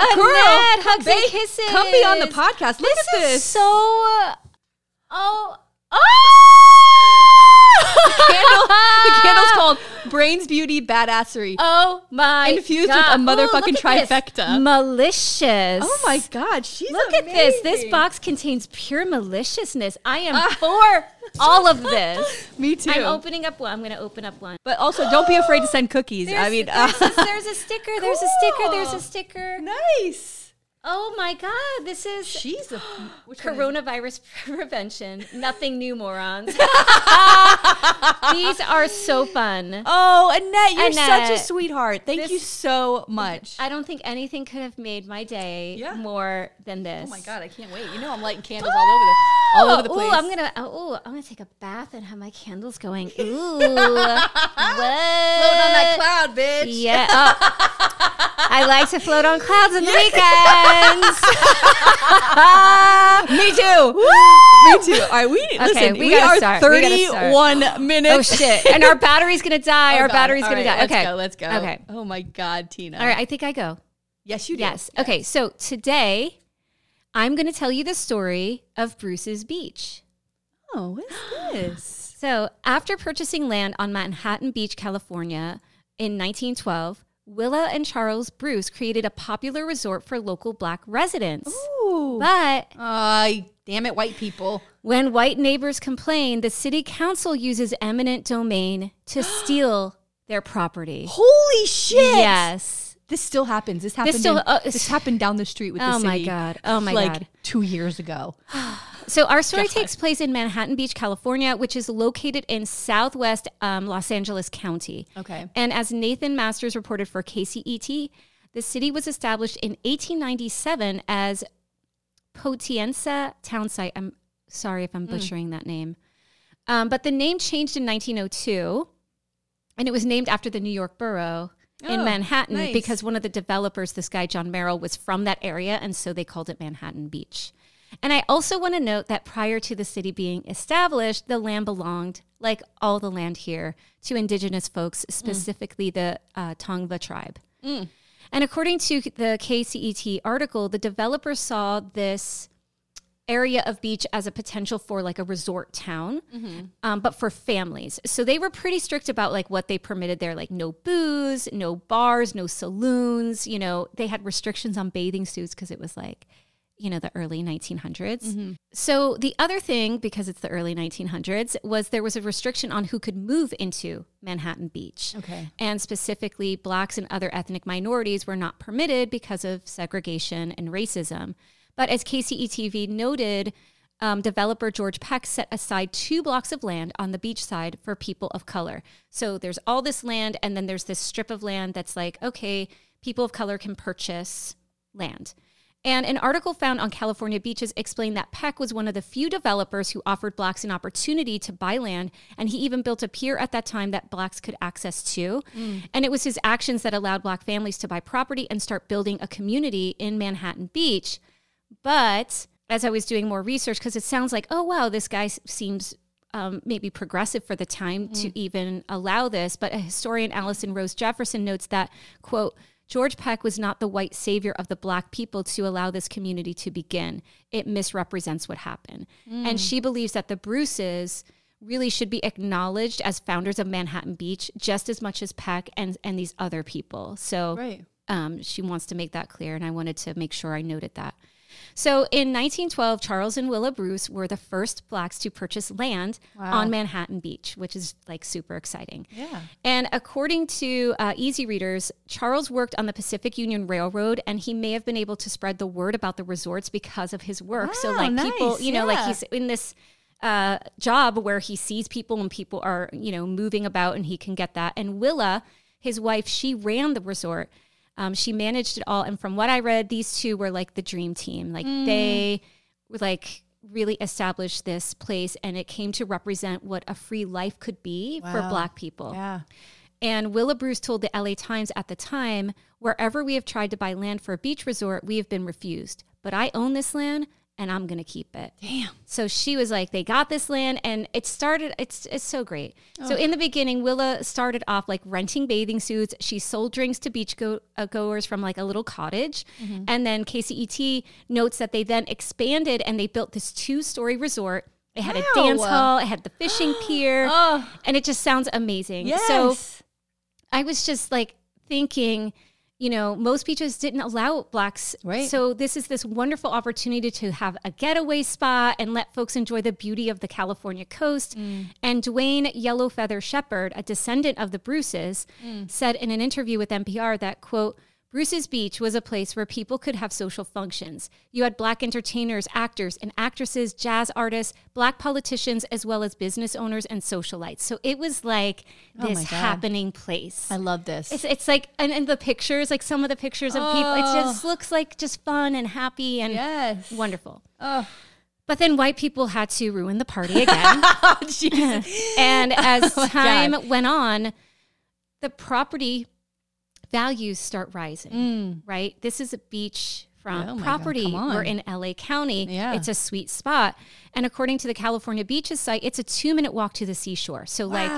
oh, Annette, hugs and kisses. Come be on the podcast. Look this at is this. so. uh, oh, Candle, the candle's called Brains Beauty Badassery. Oh my Infused with a motherfucking Ooh, trifecta. Malicious. Oh my god, she's Look at this. This box contains pure maliciousness. I am for all of this. Me too. I'm opening up one. I'm going to open up one. but also, don't be afraid to send cookies. I There's- mean, there's, uh, a, there's a sticker. There's a sticker. There's a sticker. nice. Oh my God. This is She's a coronavirus prevention. Nothing new, morons. These are so fun. Oh, Annette, you're such a sweetheart. Thank this- you so much. I don't think anything could have made my day Yeah. more than this. oh my god, I can't wait. You know I'm lighting candles all over the all over the place. Ooh, I'm gonna. Oh, I'm gonna take a bath and have my candles going. Ooh, what? floating on that cloud, bitch. Yeah. Oh. I like to float on clouds in the weekends. Me too. Me too. All right, we listen. we We, are start. We gotta start. 31 minutes. oh shit! And our battery's gonna die. Oh, our God. battery's All gonna right, die. Okay. Let's go. Let's go. Okay. Oh my god, Tina. All right. I think I go. Yes, you do. Yes. Okay. So today, I'm gonna tell you the story of Bruce's Beach. Oh, what's this? So, after purchasing land on Manhattan Beach, California in 1912, Willa and Charles Bruce created a popular resort for local black residents. Ooh. But Ay, damn it, white people. when white neighbors complain, the city council uses eminent domain to steal their property. Holy shit. Yes. This still happens. This happened. still- in- uh, this happened down the street with the city. Oh my. God. Oh my like God. two years ago. So our story Jeff takes place in Manhattan Beach, California, which is located in southwest um, Los Angeles County. Okay. And as Nathan Masters reported for KCET, the city was established in 1897 as Potienza Townsite. I'm sorry if I'm Mm. butchering that name. Um, but the name changed in 1902, and it was named after the New York borough in Oh, Manhattan nice. because one of the developers, this guy John Merrill, was from that area, and so they called it Manhattan Beach. And I also want to note that prior to the city being established, the land belonged, like all the land here, to indigenous folks, specifically the uh, Tongva tribe. And according to the KCET article, the developer saw this area of beach as a potential for like a resort town, um, but for families. So they were pretty strict about like what they permitted there, like no booze, no bars, no saloons. You know, they had restrictions on bathing suits because it was like, you know, the early 1900s. So the other thing, because it's the early 1900s, was there was a restriction on who could move into Manhattan Beach. Okay. And specifically, blacks and other ethnic minorities were not permitted because of segregation and racism. But as KCETV noted, um, developer George Peck set aside two blocks of land on the beach side for people of color. So there's all this land, and then there's this strip of land that's like, okay, people of color can purchase land. And an article found on California beaches explained that Peck was one of the few developers who offered blacks an opportunity to buy land. And he even built a pier at that time that blacks could access to. And it was his actions that allowed black families to buy property and start building a community in Manhattan Beach. But as I was doing more research, because it sounds like, oh, wow, this guy seems um, maybe progressive for the time to even allow this. But a historian, Allison Rose Jefferson, notes that, quote, George Peck was not the white savior of the black people to allow this community to begin. It misrepresents what happened. And she believes that the Bruces really should be acknowledged as founders of Manhattan Beach just as much as Peck and, and these other people. So Right. um, she wants to make that clear, and I wanted to make sure I noted that. So in 1912, Charles and Willa Bruce were the first blacks to purchase land on Manhattan Beach, which is like super exciting. Yeah. And according to uh, Easy Readers, Charles worked on the Pacific Union Railroad, and he may have been able to spread the word about the resorts because of his work. so, Wow, like people, you know, like he's in this uh, job where he sees people and people are, you know, moving about, and he can get that. And Willa, his wife, she ran the resort. Um, she managed it all, and from what I read, these two were like the dream team. Like Mm. they, were like really established this place, and it came to represent what a free life could be for Black people. Yeah. And Willa Bruce told the LA Times at the time, wherever we have tried to buy land for a beach resort, we have been refused. But I own this land and I'm going to keep it. Damn. So she was like, they got this land and it started, it's, it's so great. So in the beginning, Willa started off like renting bathing suits. She sold drinks to beach go- uh, goers from like a little cottage. And then KCET notes that they then expanded and they built this two story resort It had a dance hall. It had the fishing pier, Oh, and it just sounds amazing. yes. So I was just like thinking, you know, most beaches didn't allow blacks. Right. So this is this wonderful opportunity to have a getaway spa and let folks enjoy the beauty of the California coast. Mm. And Duane Yellow Feather Shepard, a descendant of the Bruces, mm. said in an interview with NPR that, quote, Bruce's Beach was a place where people could have social functions. You had black entertainers, actors, and actresses, jazz artists, black politicians, as well as business owners and socialites. So it was like Oh this happening place. I love this. It's, it's like, and, and the pictures, like some of the pictures of people, it oh. just looks like just fun and happy and yes. wonderful. Oh, But then white people had to ruin the party again. Oh, Jesus. and oh as Oh time God. went on, the property values start rising, right? This is a beach front Mm. Oh my God, property. We're in LA County. Yeah. It's a sweet spot. And according to the California Beaches site, it's a two minute walk to the seashore. So, like,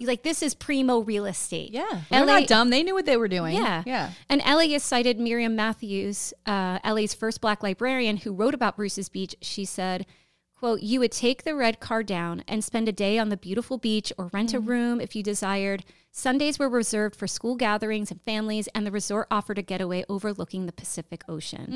like this is primo real estate. Yeah. They're LA not dumb. They knew what they were doing. Yeah. Yeah. And LAist cited Miriam Matthews, uh, LA's first black librarian who wrote about Bruce's Beach. She said, quote, you would take the red car down and spend a day on the beautiful beach or rent a mm. room if you desired. Sundays were reserved for school gatherings and families, and the resort offered a getaway overlooking the Pacific Ocean.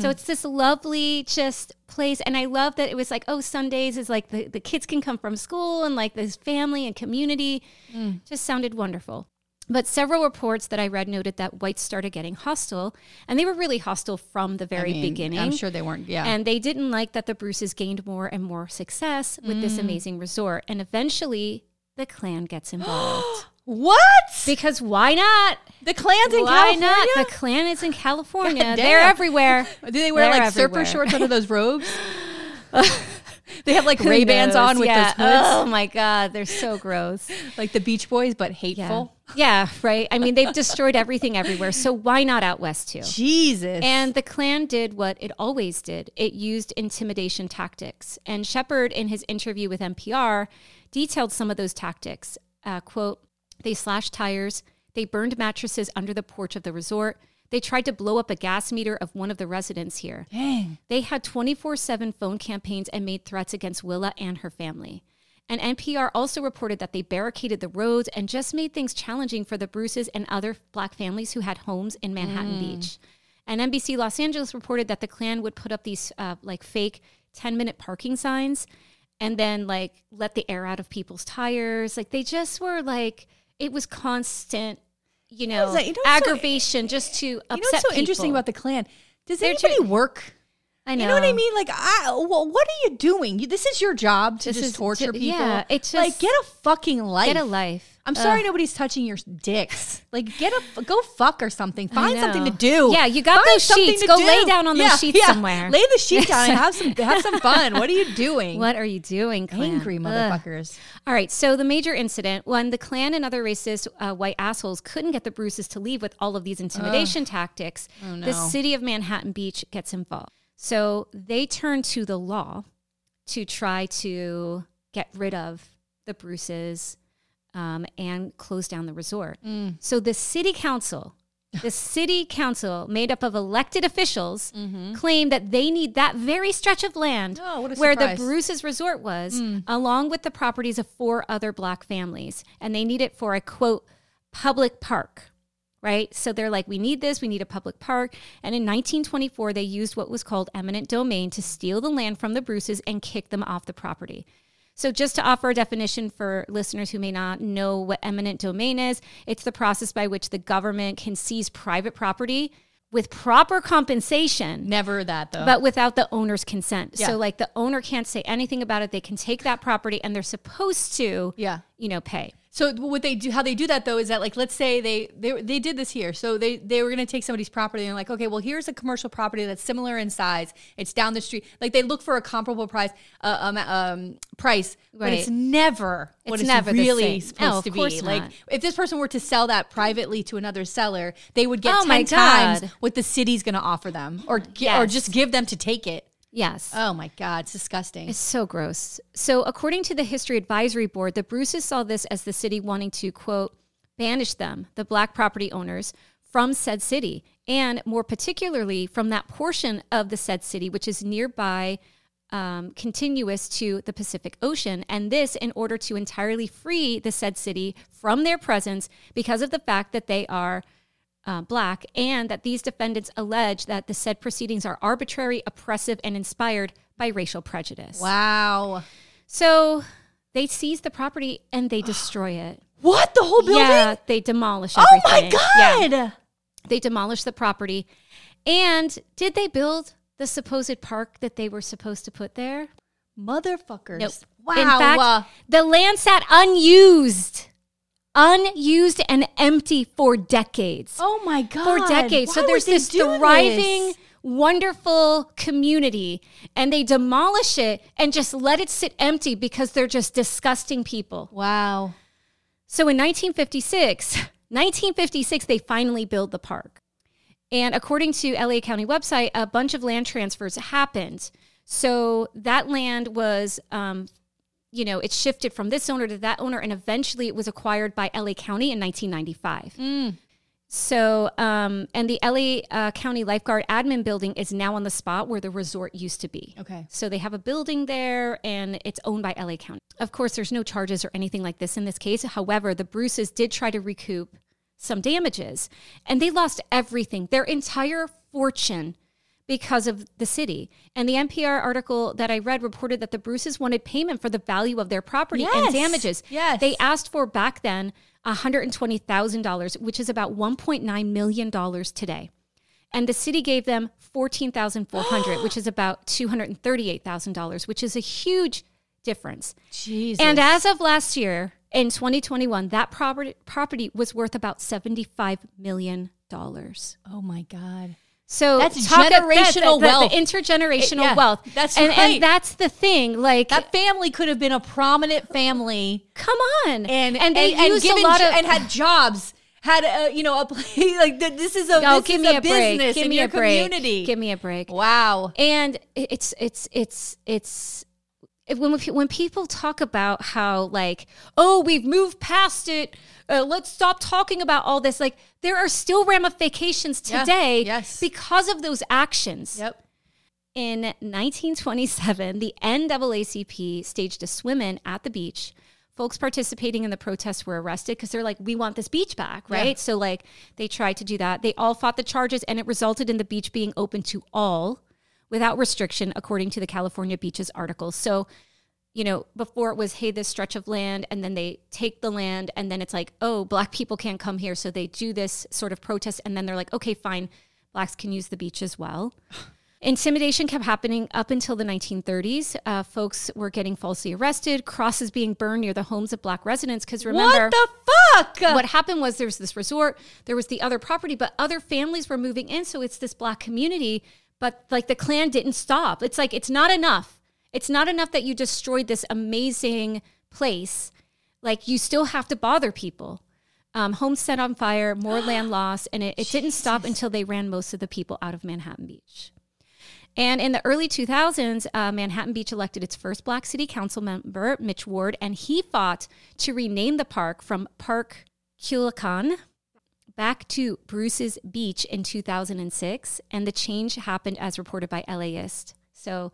So mm. it's this lovely just place. And I love that it was like, oh, Sundays is like the, the kids can come from school and like this family and community. Mm. Just sounded wonderful. But several reports that I read noted that whites started getting hostile, and they were really hostile from the very I mean, beginning. I'm sure they weren't. Yeah. And they didn't like that the Bruces gained more and more success with this Mm. amazing resort. And eventually, the Klan gets involved. what? because why not? The clans in why California? Why not? The Klan is in California. They're everywhere. Do they wear They're like everywhere. surfer shorts under those robes? they have like Ray Bans on with yeah. those hoods, Oh my God, they're so gross. like the Beach Boys, but Yeah. hateful. Yeah, right. I mean, they've destroyed everything everywhere. So why not out west too? Jesus. And the Klan did what it always did it used intimidation tactics. And Shepard, in his interview with NPR, detailed some of those tactics. Uh, quote, they slashed tires, they burned mattresses under the porch of the resort, they tried to blow up a gas meter of one of the residents here. Dang. They had 24 7 phone campaigns and made threats against Willa and her family. And NPR also reported that they barricaded the roads and just made things challenging for the Bruces and other black families who had homes in Manhattan Beach. And NBC Los Angeles reported that the Klan would put up these uh, like fake 10 minute parking signs and then like let the air out of people's tires. Like they just were like, it was constant, you know? You know what's so- aggravation just to upset You know what's so interesting about the Klan? Does They're anybody ju- work? I know. You know what I mean? Like, I, well, what are you doing? You, this is your job to This just torture to- people. yeah, it's like get a fucking life. Get a life. I'm sorry nobody's touching your dicks. Like, get a go fuck or something. Find something to do. Yeah, you got Find those sheets. Go do. lay down on those sheets somewhere. Lay the sheet down and have some have some fun. What are you doing? What are you doing, Klan? Angry Ugh. motherfuckers. All right, so the major incident when the Klan and other racist uh, white assholes couldn't get the Bruces to leave with all of these intimidation tactics, Oh, no. the city of Manhattan Beach gets involved. So they turn to the law to try to get rid of the Bruces um, and close down the resort. Mm. So the city council, the city council made up of elected officials, claim that they need that very stretch of land Mm-hmm. Oh, where the surprise. Mm. Bruce's resort was, along with the properties of four other black families, and they need it for a quote public park. Right. So they're like, we need this, we need a public park. And in 1924, they used what was called eminent domain to steal the land from the Bruces and kick them off the property. So, just to offer a definition for listeners who may not know what eminent domain is, it's the process by which the government can seize private property with proper compensation, Never that though. but without the owner's consent. Yeah. So, like, the owner can't say anything about it. They can take that property and they're supposed to, yeah. you know, pay. So what they do, how they do that though, is that like let's say they they, they did this here. So they they were going to take somebody's property and like okay, well here's a commercial property that's similar in size. It's down the street. Like they look for a comparable price, uh, um, um, price, but it's Right. never what It's it's never really supposed No, to be. course Like if this person were to sell that privately to another seller, they would get Oh, ten times what the city's going to offer them, or gi- or just give them to take it. Yes. Oh my god, it's disgusting. It's so gross. So, according to the History Advisory Board, the Bruces saw this as the city wanting to, quote, banish them, the black property owners, from said city, and more particularly from that portion of the said city which is nearby um, continuous to the Pacific Ocean. And this in order to entirely free the said city from their presence because of the fact that they are uh, black and that these defendants allege that the said proceedings are arbitrary, oppressive, and inspired by racial prejudice. Wow. So they seize the property and they destroy it. What? The whole building? Yeah, they demolish oh everything. my Yeah. They demolish the property. And did they build the supposed park that they were supposed to put there? Motherfuckers. Nope. Wow. In fact, uh, the land sat unused, unused and empty for decades. oh my God. for decades. Why so there's this thriving, this? wonderful community, and they demolish it and just let it sit empty because they're just disgusting people. Wow. So in 1956, 1956, they finally build the park. And according to LA County website, a bunch of land transfers happened. So that land was, um, you know, it shifted from this owner to that owner, and eventually it was acquired by LA County in 1995. So, um, and the LA uh, County Lifeguard Admin Building is now on the spot where the resort used to be. Okay. So they have a building there and it's owned by LA County. Of course, there's no charges or anything like this in this case. However, the Bruces did try to recoup some damages and they lost everything, their entire fortune because of the city. And the NPR article that I read reported that the Bruces wanted payment for the value of their property Yes. and damages. Yes. They asked for back then $120,000, which is about $1.9 million today. And the city gave them 14400 which is about $238,000, which is a huge difference. Jesus. And as of last year, in 2021, that property property was worth about $75 million. oh my God. So That's generational the, the- wealth. the intergenerational It- yeah, wealth. that's and, right. and that's the thing. Like, That family could have been a prominent family come on. and and they and, used given a lot of and had jobs. Had a you know a place like this is a Oh, this give is me a, a break. business Give in me your a break. community. Give me a break. wow. and it's it's it's it's when when people talk about how like oh we've moved past it uh, let's stop talking about all this like there are still ramifications Yeah, today yes. because of those actions Yep. in 1927 the NAACP staged a swim-in at the beach folks participating in the protests were arrested because they're like we want this beach back right Yeah. so like they tried to do that they all fought the charges and it resulted in the beach being open to all without restriction, according to the California Beaches article. So, you know, before it was, hey, this stretch of land, and then they take the land, and then it's like, oh, black people can't come here. So they do this sort of protest, and then they're like, okay, fine, blacks can use the beach as well. Intimidation kept happening up until the 1930s. Uh, folks were getting falsely arrested, crosses being burned near the homes of black residents. Because remember, what the fuck? what happened was there's this resort, there was the other property, but other families were moving in. So it's this black community, but like the Klan didn't stop. It's like, it's not enough. It's not enough that you destroyed this amazing place. Like you still have to bother people. Um, homes set on fire, more land loss, and it, it didn't stop until they ran most of the people out of Manhattan Beach. And in the early 2000s, uh, Manhattan Beach elected its first black city council member, Mitch Ward, and he fought to rename the park from Parque Culiacan back to Bruce's Beach in 2006. And the change happened as reported by LAist. So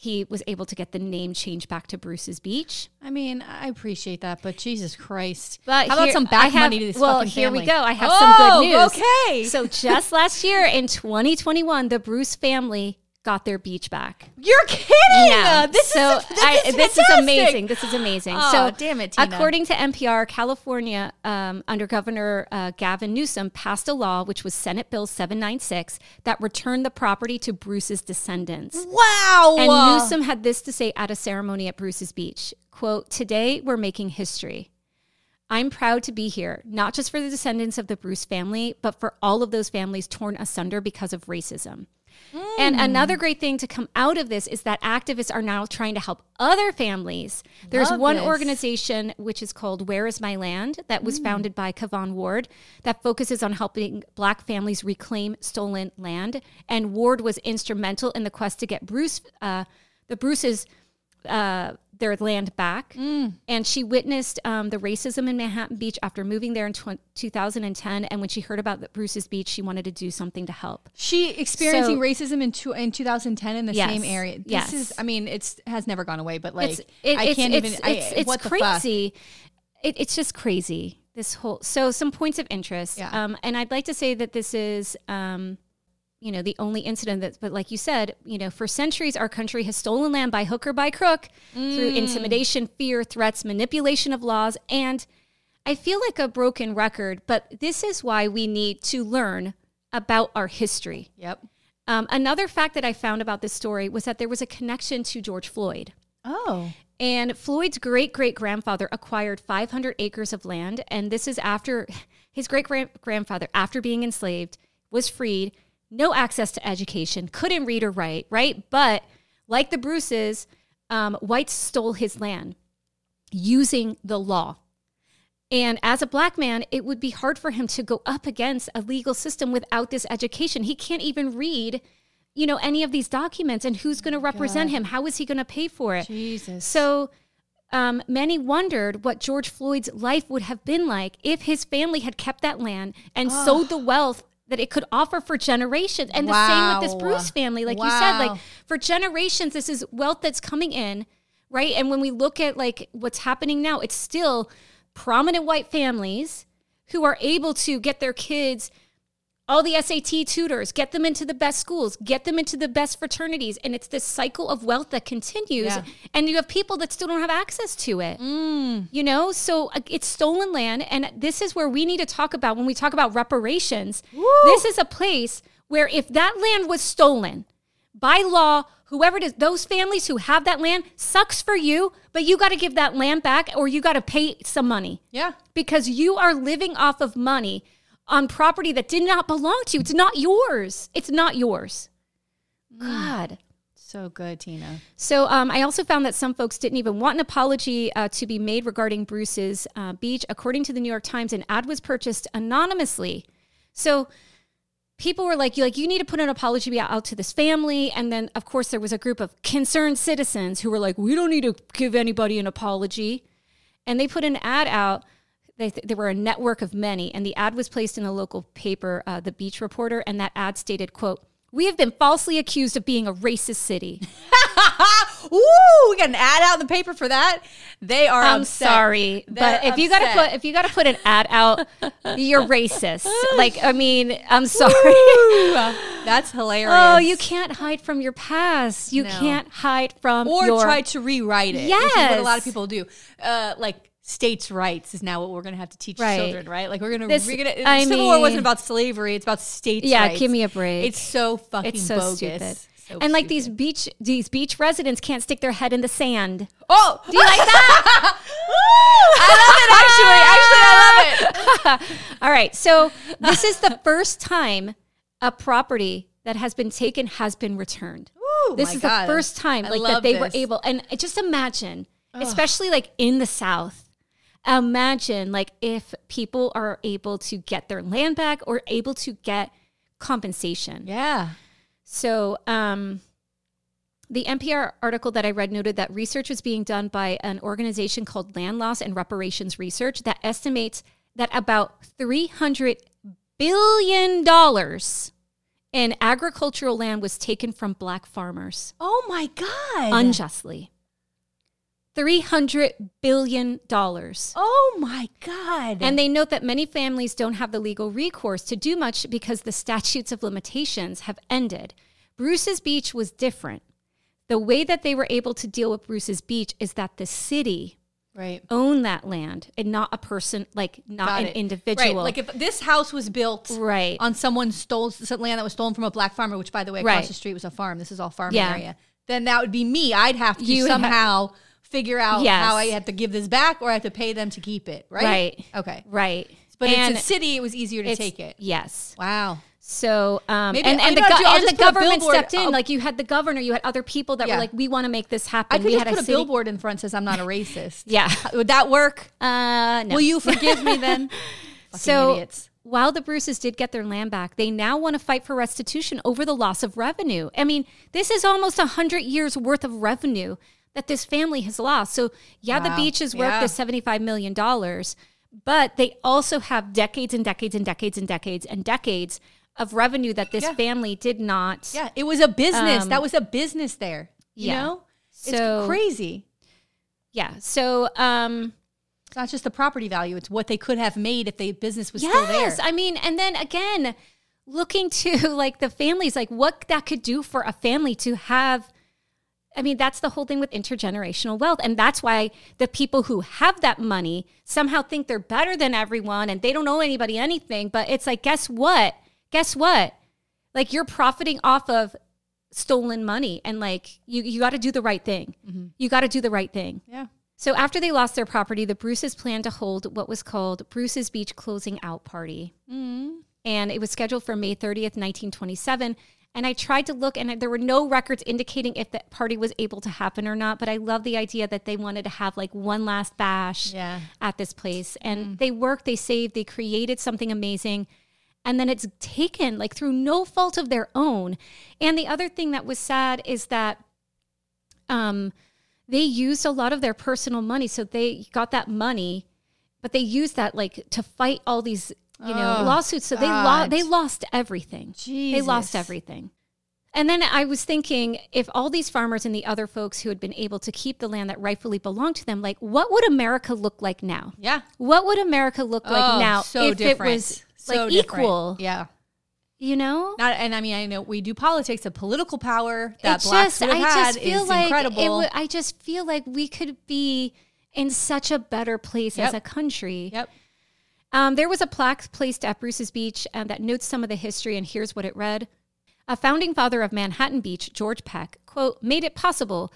he was able to get the name changed back to Bruce's Beach. I mean, I appreciate that, but Jesus Christ! But how about some back have- money to this well, fucking here we go. I have oh, some good oh, news. Okay, So just last year in 2021, the Bruce family got their beach back. you're kidding. This so is this, I, is, this is amazing. This is amazing. Oh, so damn it, Tina. according to NPR, California um, under Governor uh, Gavin Newsom passed a law, which was Senate Bill 796, that returned the property to Bruce's descendants. Wow. And Newsom had this to say at a ceremony at Bruce's Beach. Quote, today we're making history. I'm proud to be here, not just for the descendants of the Bruce family, but for all of those families torn asunder because of racism. And Mm. another great thing to come out of this is that activists are now trying to help other families. There's Love one this. organization which is called Where is My Land that Mm. was founded by Kavon Ward that focuses on helping black families reclaim stolen land. And Ward was instrumental in the quest to get Bruce, uh, the Bruces uh, their land back. And she witnessed um, the racism in Manhattan Beach after moving there in tw- 2010. And when she heard about the Bruce's Beach, she wanted to do something to help. She experiencing So- racism in two, in 2010 in the Yes. same area. This Yes. is, I mean, it's has never gone away, but like it's it, I can't it's, even. It's, I, it's fuck? crazy. It, it's just crazy. This whole so some points of interest. Yeah. Um, and I'd like to say that this is um, you know, the only incident that, but like you said, you know, for centuries our country has stolen land by hook or by crook through Mm. intimidation, fear, threats, manipulation of laws, and I feel like a broken record. But this is why we need to learn about our history. Yep. Um, another fact that I found about this story was that there was a connection to George Floyd. Oh. And Floyd's great great grandfather acquired 500 acres of land. And this is after his great grandfather, after being enslaved, was freed, no access to education, couldn't read or write, right? But like the Bruces, um, whites stole his land using the law. And as a black man, it would be hard for him to go up against a legal system without this education. He can't even read, you know, any of these documents. And who's going to represent him? How is he going to pay for it? Jesus. So um, many wondered what George Floyd's life would have been like if his family had kept that land and sold the wealth that it could offer for generations. And the same with this Bruce family, like you said, like for generations, this is wealth that's coming in, right? And when we look at like what's happening now, it's still prominent white families who are able to get their kids all the SAT tutors, get them into the best schools, get them into the best fraternities. And it's this cycle of wealth that continues. Yeah. And you have people that still don't have access to it. You know, so uh, it's stolen land. And this is where we need to talk about when we talk about reparations. This is a place where if that land was stolen by law, whoever it is, those families who have that land sucks for you, but you got to give that land back or you got to pay some money yeah. because you are living off of money on property that did not belong to you. It's not yours. It's not yours. God. So good, Tina. So um, I also found that some folks didn't even want an apology uh, to be made regarding Bruce's uh, beach. According to the New York Times, an ad was purchased anonymously. So people were like, "You like you need to put an apology out to this family." And then, of course, there was a group of concerned citizens who were like, "We don't need to give anybody an apology," and they put an ad out. They, there were a network of many, and the ad was placed in the local paper, uh, the Beach Reporter, and that ad stated, "quote We have been falsely accused of being a racist city." Ooh, we got an ad out in the paper for that. They are. I'm upset. sorry, They're but if you gotta put if you gotta put an ad out, you're racist. Like, I mean, I'm sorry. That's hilarious. oh, you can't hide from your past. You No. can't hide from or your try to rewrite it. which is what a lot of people do. Uh, like states' rights is now what we're going to have to teach Right. children, right? Like we're going to This- we're going to. I Civil War wasn't about slavery; it's about states' Yeah, rights. Yeah, give me a break. It's so fucking It's so bogus. stupid. So and like these beach these beach residents can't stick their head in the sand. Oh, Do you like that? I love it. Actually, actually, I love it. All right. So this is the first time a property that has been taken has been returned. Ooh, this is God. the first time I like that they were able and just imagine especially like in the south imagine like if people are able to get their land back or able to get compensation Yeah. so um the NPR article that I read noted that research was being done by an organization called Land Loss and Reparations Research that estimates that about $300 billion in agricultural land was taken from black farmers Oh my God. unjustly. $300 billion. oh my God. And they note that many families don't have the legal recourse to do much because the statutes of limitations have ended. Bruce's Beach was different. The way that they were able to deal with Bruce's Beach is that the city right. owned that land and not a person, like not Got an it. individual. Right. Like if this house was built Right. on someone stole some land that was stolen from a black farmer, which by the way, across Right. the street was a farm. This is all farming Yeah. area. Then that would be me. I'd have to You would have- somehow figure out Yes. how I have to give this back or I have to pay them to keep it. Right. Right. Okay. right. But and it's a city. It was easier to take it. Yes. Wow. So, um, Maybe- and, and the, go- and the just put a government stepped in. I'll- like you had the governor, you had other people that Yeah. were like, we want to make this happen. I could we just had put a city- billboard in front says I'm not a racist. Yeah. Would that work? Uh, no. Will you forgive me then? So idiots. while the Bruces did get their land back, they now want to fight for restitution over the loss of revenue. I mean, this is almost a hundred years worth of revenue that this family has lost. So, yeah, the beach is worth Yeah. the $75 million, but they also have decades and decades and decades and decades and decades of revenue that this Yeah. family did not. Yeah, it was a business. Um, that was a business there. You yeah. know? It's So- crazy. Yeah. So, um, It's not just the property value, it's what they could have made if the business was still there. Yes, I mean, and then again, looking to like the families, like what that could do for a family to have. I mean, that's the whole thing with intergenerational wealth. And that's why the people who have that money somehow think they're better than everyone and they don't owe anybody anything. But it's like, guess what? Guess what? Like you're profiting off of stolen money and like you, you got to do the right thing. Mm-hmm. You got to do the right thing. Yeah. So after they lost their property, the Bruces planned to hold what was called Bruce's Beach Closing Out Party. Mm-hmm. And it was scheduled for May 30th, 1927. And I tried to look, and there were no records indicating if the party was able to happen or not. But I love the idea that they wanted to have like one last bash Yeah. at this place. And they worked, they saved, they created something amazing. And then it's taken like through no fault of their own. And the other thing that was sad is that um, they used a lot of their personal money. So they got that money, but they used that like to fight all these, you know, Oh, lawsuits. So they lo- they lost everything. They lost everything. And then I was thinking, if all these farmers and the other folks who had been able to keep the land that rightfully belonged to them, like what would America look like now? Yeah. What would America look like Oh, now so if different. it was So like different. equal? Yeah. You know? Not, and I mean, I know we do politics. The political power that it blacks just, would have I had just feel is like incredible. It would, I just feel like we could be in such a better place as a country. yep. Um, there was a plaque placed at Bruce's Beach uh, that notes some of the history, and here's what it read. A founding father of Manhattan Beach, George Peck, quote, made it possible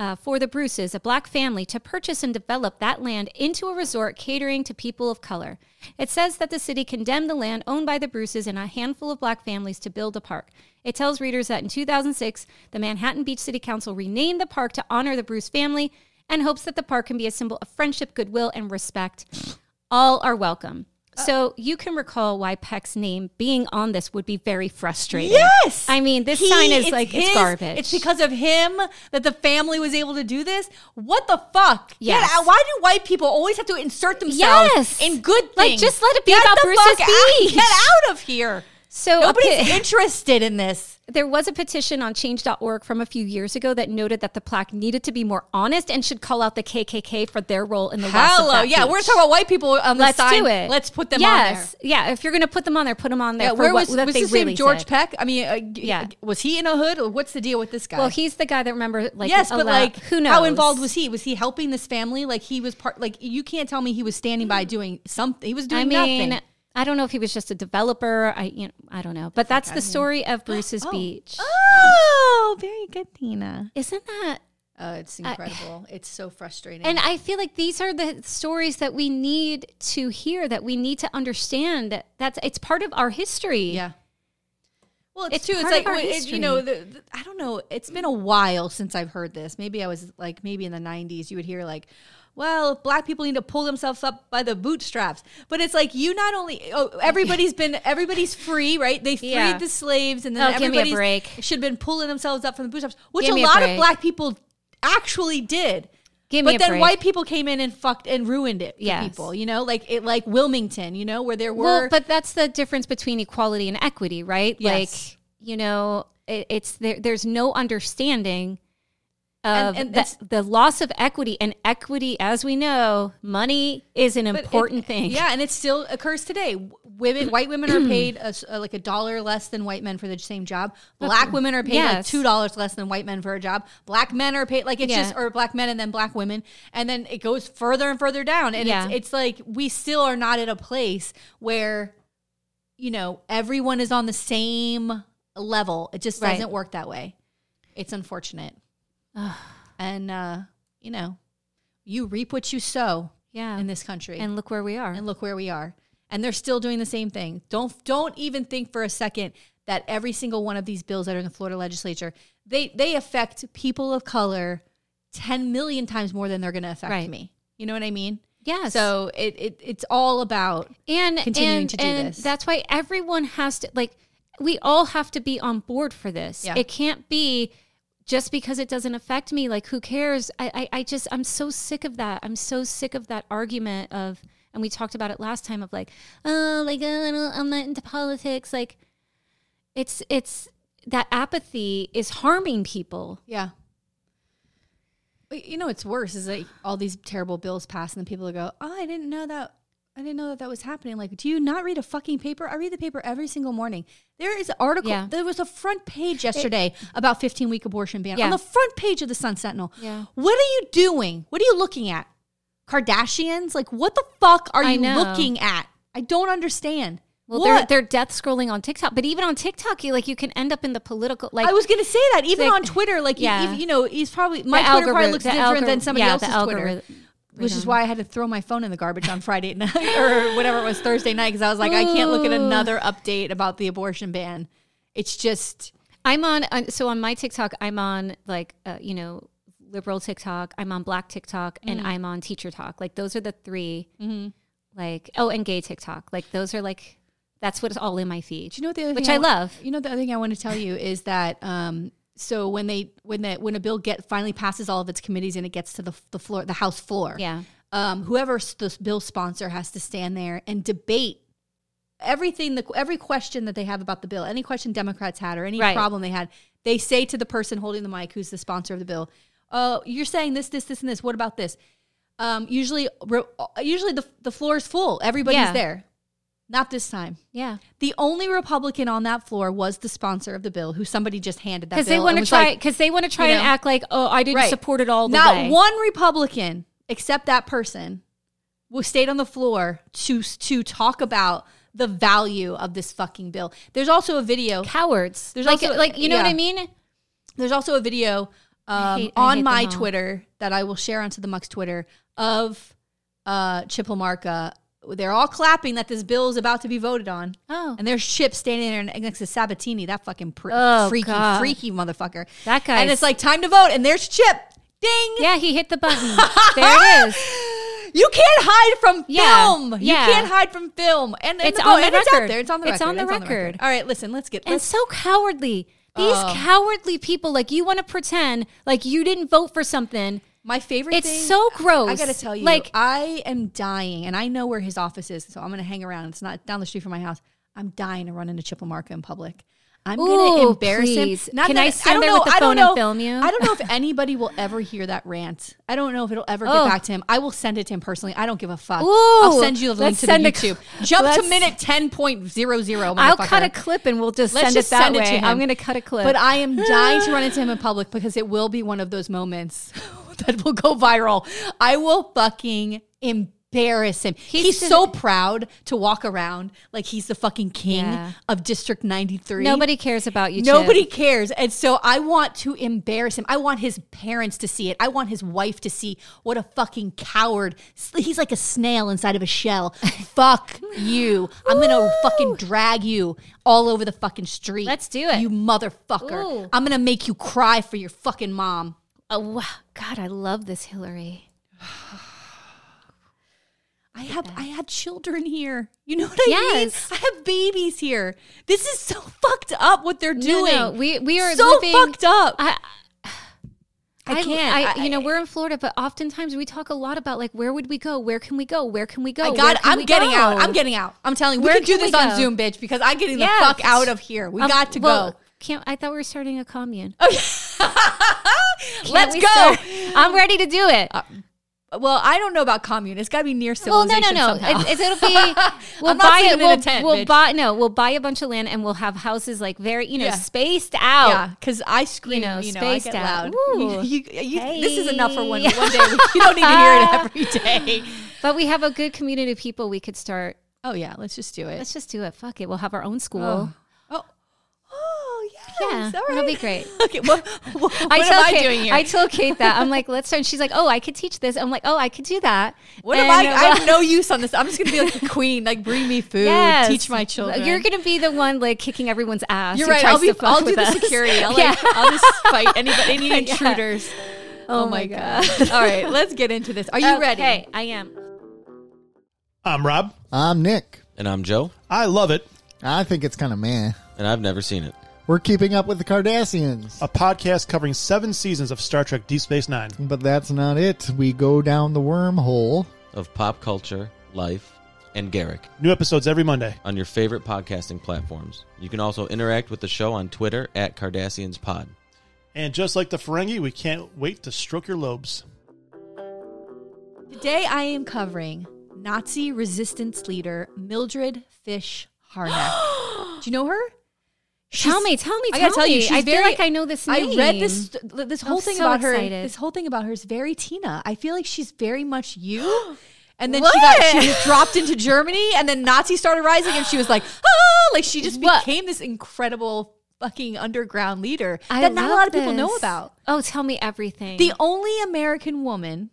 uh, for the Bruces, a black family, to purchase and develop that land into a resort catering to people of color. It says that the city condemned the land owned by the Bruces and a handful of black families to build a park. It tells readers that in 2006, the Manhattan Beach City Council renamed the park to honor the Bruce family and hopes that the park can be a symbol of friendship, goodwill, and respect. All are welcome. Uh, so you can recall why Peck's name being on this would be very frustrating. Yes. I mean, this He- sign is it's like it's garbage. It's because of him that the family was able to do this. What the fuck? Yes. Get. Why do white people always have to insert themselves Yes. in good Like, just let it be Get about Bruce's fuck out- Get out of here. So Nobody's pe- interested in this. there was a petition on change.org from a few years ago that noted that the plaque needed to be more honest and should call out the KKK for their role in the Hello. Yeah, beach. we're talking about white people on the Let's sign. do it. Let's put them on there. yes. Yeah, if you're going to put them on there, put them on there Yeah, where what was, that was his really name George said. Peck? I mean, uh, Yeah. was he in a hood? Or what's the deal with this guy? Well, he's the guy that remember like yes, but like, who knows How involved was he? Was he helping this family? Like he was part. Like you can't tell me he was standing by doing something. He was doing I mean, nothing. I don't know if he was just a developer. I you know, I don't know. But that's the story of Bruce's oh. Beach. Oh, very good, Tina. Isn't that Oh, it's incredible. it's so frustrating. And I feel like these are the stories that we need to hear, that we need to understand. That that's it's part of our history. yeah. Well, it's, It's true. It's part of like our it- you know, the, the- I don't know. It's been a while since I've heard this. Maybe I was like, maybe in the '90s, you would hear like, "Well, black people need to pull themselves up by the bootstraps." But it's like you not only oh, everybody's been everybody's free, right? They freed Yeah. the slaves, and then Oh, everybody should have been pulling themselves up from the bootstraps, which Give a me a lot of black people actually did. Give me but then break. white people came in and fucked and ruined it for Yes. people, you know, like it, like Wilmington, you know, where there were. Well, but that's the difference between equality and equity, right? Yes. Like you know, it, it's there. There's no understanding of And- and the, the loss of equity, and equity, as we know, money is an But it- important thing. Yeah, and it still occurs today. Women, white women are paid a uh, like a dollar less than white men for the same job. Black women are paid like two dollars less than white men for a job. Black men are paid like it's Yeah. just or black men and then black women, and then it goes further and further down. And Yeah. it's, it's like we still are not at a place where you know everyone is on the same level. It just Right. doesn't work that way. It's unfortunate, and uh, you know, you reap what you sow yeah. in this country and look where we are. and look where we are and they're still doing the same thing don't don't even think for a second that every single one of these bills that are in the Florida legislature they they affect people of color 10 million times more than they're going to affect Right. me you know what i mean yes. so it, it it's all about and continuing and, to do and this. That's why everyone has to like. We all have to be on board for this. Yeah. It can't be just because it doesn't affect me, like who cares? I, I, I just I'm so sick of that. I'm so sick of that argument of, and we talked about it last time of like, oh, like don't, I'm not into politics. Like, it's it's that apathy is harming people. Yeah. You know what's worse is like all these terrible bills pass and then people go, "Oh, I didn't know that. I didn't know that that was happening." Like, do you not read a fucking paper? I read the paper every single morning. There is an article. Yeah. There was a front page yesterday about 15 week abortion ban Yeah. on the front page of the Sun Sentinel. Yeah. What are you doing? What are you looking at? Kardashians? Like, what the fuck are I you know. looking at? I don't understand. Well, they're they're death scrolling on TikTok, but even on TikTok, you like you can end up in the political like I was gonna say that even like- on Twitter, like yeah. you, you know, he's probably my the Twitter probably algorithm- looks the different than somebody yeah, else's the Twitter. Which is why I had to throw my phone in the garbage on Friday night or whatever it was Thursday night because I was like, I can't look at another update about the abortion ban. It's just I'm on uh, so on my TikTok, I'm on like uh, you know liberal TikTok, I'm on Black TikTok, Mm. and I'm on Teacher Talk. Like those are the 3 Mm-hmm. Like oh, and gay TikTok. Like those are like that's what's all in my feed. Do you know what the other which I wa- love. You know the other thing I want to tell you is that um, so when they when that when a bill get finally passes all of its committees and it gets to the the floor the House floor, Yeah. um, whoever the bill sponsor has to stand there and debate everything the every question that they have about the bill, any question Democrats had or any Right. problem they had, they say to the person holding the mic, who's the sponsor of the bill, "Oh, you're saying this, this, this, and this. What about this?" Um, usually, usually the the floor is full. Everybody's Yeah. there. Not this time. Yeah. The only Republican on that floor was the sponsor of the bill, who somebody just handed that Because they want to try like, because they want to try you and act like oh I didn't Right. support it all the Not way. one Republican, except that person, who stayed on the floor to to talk about the value of this fucking bill. There's also a video. cowards. There's like also- like you know what. I mean? There's also a video um, hate- on my. Twitter that I will share onto the Mux Twitter of uh, Chip LaMarca. They're all clapping that this bill is about to be voted on. Oh. And there's Chip standing there next to Sabatini, that fucking pr- Oh, freaky, God. freaky motherfucker. That guy. And it's like time to vote, and there's Chip. Ding. yeah, he hit the button. there it is. You can't hide from Yeah, film. yeah. You can't hide from film. And, and It's the on the and It's out record. there. It's on the It's record. on the record. All right, listen. Let's get. and Let's, so cowardly. These Oh. cowardly people, like you want to pretend like you didn't vote for something. My favorite. It's thing, so gross. I got to tell you, like I am dying, and I know where his office is, so I'm going to hang around. It's not down the street from my house. I'm dying to run into Chip LaMarca in public. I'm going to Ooh, embarrass please. him. Can I stand there with the phone and film you? I don't know if anybody will ever hear that rant. I don't know if it'll ever get Oh. back to him. I will send it to him personally. I don't give a fuck. Ooh, I'll send you the link let's to the send a- YouTube. Jump to let's- minute 10.00. I'll cut a clip and we'll just Let's send just it that send it way. to him. I'm going to cut a clip. But I am dying to run into him in public because it will be one of those moments that will go viral. I will fucking embarrass him. He's, He's so proud to walk around like he's the fucking king Yeah. of District 93. Nobody cares about you. Chip. Nobody cares. And so I want to embarrass him. I want his parents to see it. I want his wife to see what a fucking coward. He's like a snail inside of a shell. Fuck you. I'm going to fucking drag you all over the fucking street. Let's do it. You motherfucker. Ooh. I'm going to make you cry for your fucking mom. Oh, wow. God, I love this Hillary. I have I have children here. You know what I Yes. mean? I have babies here. This is so fucked up what they're doing. no, no. we we are so living, fucked up. I, I can't. I, you know, we're in Florida, but oftentimes we talk a lot about like where would we go? Where can we go? Where can we go? I got. I'm getting go? out. I'm getting out. I'm telling you, we can do this on? Zoom, bitch, because I'm getting the fuck out of here. We Um, got to well, go. Can't I thought we were starting a commune? Can't Let's go. start- I'm ready to do it. Uh, well, I don't know about commune. It's got to be near civilization. well, no, no, no. It, it'll be. We'll buy it. We'll, tent, we'll buy. No, we'll buy a bunch of land and we'll have houses like very, you know, Yeah. spaced out. yeah, because I scream. You know, know, I spaced out. You, you, you, This is enough for one one day. You don't need to hear it every day. But we have a good community of people we could start. Oh yeah, let's just do it. Let's just do it. Fuck it. We'll have our own school. Oh. Oh, oh. Yeah, all it'll be great. Okay, what, what, what I am told I Kate, doing here? I told Kate that. I'm like, let's start. And she's like, oh, I could teach this. I'm like, oh, I could do that. what And, am I? uh, I have no use on this. I'm just gonna be like the queen, like bring me food, Yes. teach my children. You're gonna be the one like kicking everyone's ass. You're right. I'll be. I'll do with the us. security. I'll, Yeah. like, I'll just fight anybody, any Yeah. intruders. Oh, my my god! God. All right, let's get into this. Are you ready? Okay, I am. I'm Rob. I'm Nick. And I'm Joe, I love it. I think it's kind of meh. and I've never seen it. We're keeping up with the Cardassians. a podcast covering seven seasons of Star Trek Deep Space Nine. But that's not it. We go down the wormhole. of pop culture, life, and Garak New episodes every Monday. on your favorite podcasting platforms. You can also interact with the show on Twitter at Cardassianspod. And just like the Ferengi, we can't wait to stroke your lobes. Today I am covering Nazi resistance leader Mildred Fish Harnack. Do you know her? Tell me, tell me, I tell gotta tell you, me. she's I feel like I know this name. I read this this whole I'm thing so about her. This whole thing about her is very Tina. I feel like she's very much you. And then What? she got she was dropped into Germany, and then Nazis started rising, and she was like, ah, like she just What? became this incredible fucking underground leader I that not a lot of people know about. Oh, tell me everything. The only American woman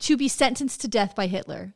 to be sentenced to death by Hitler.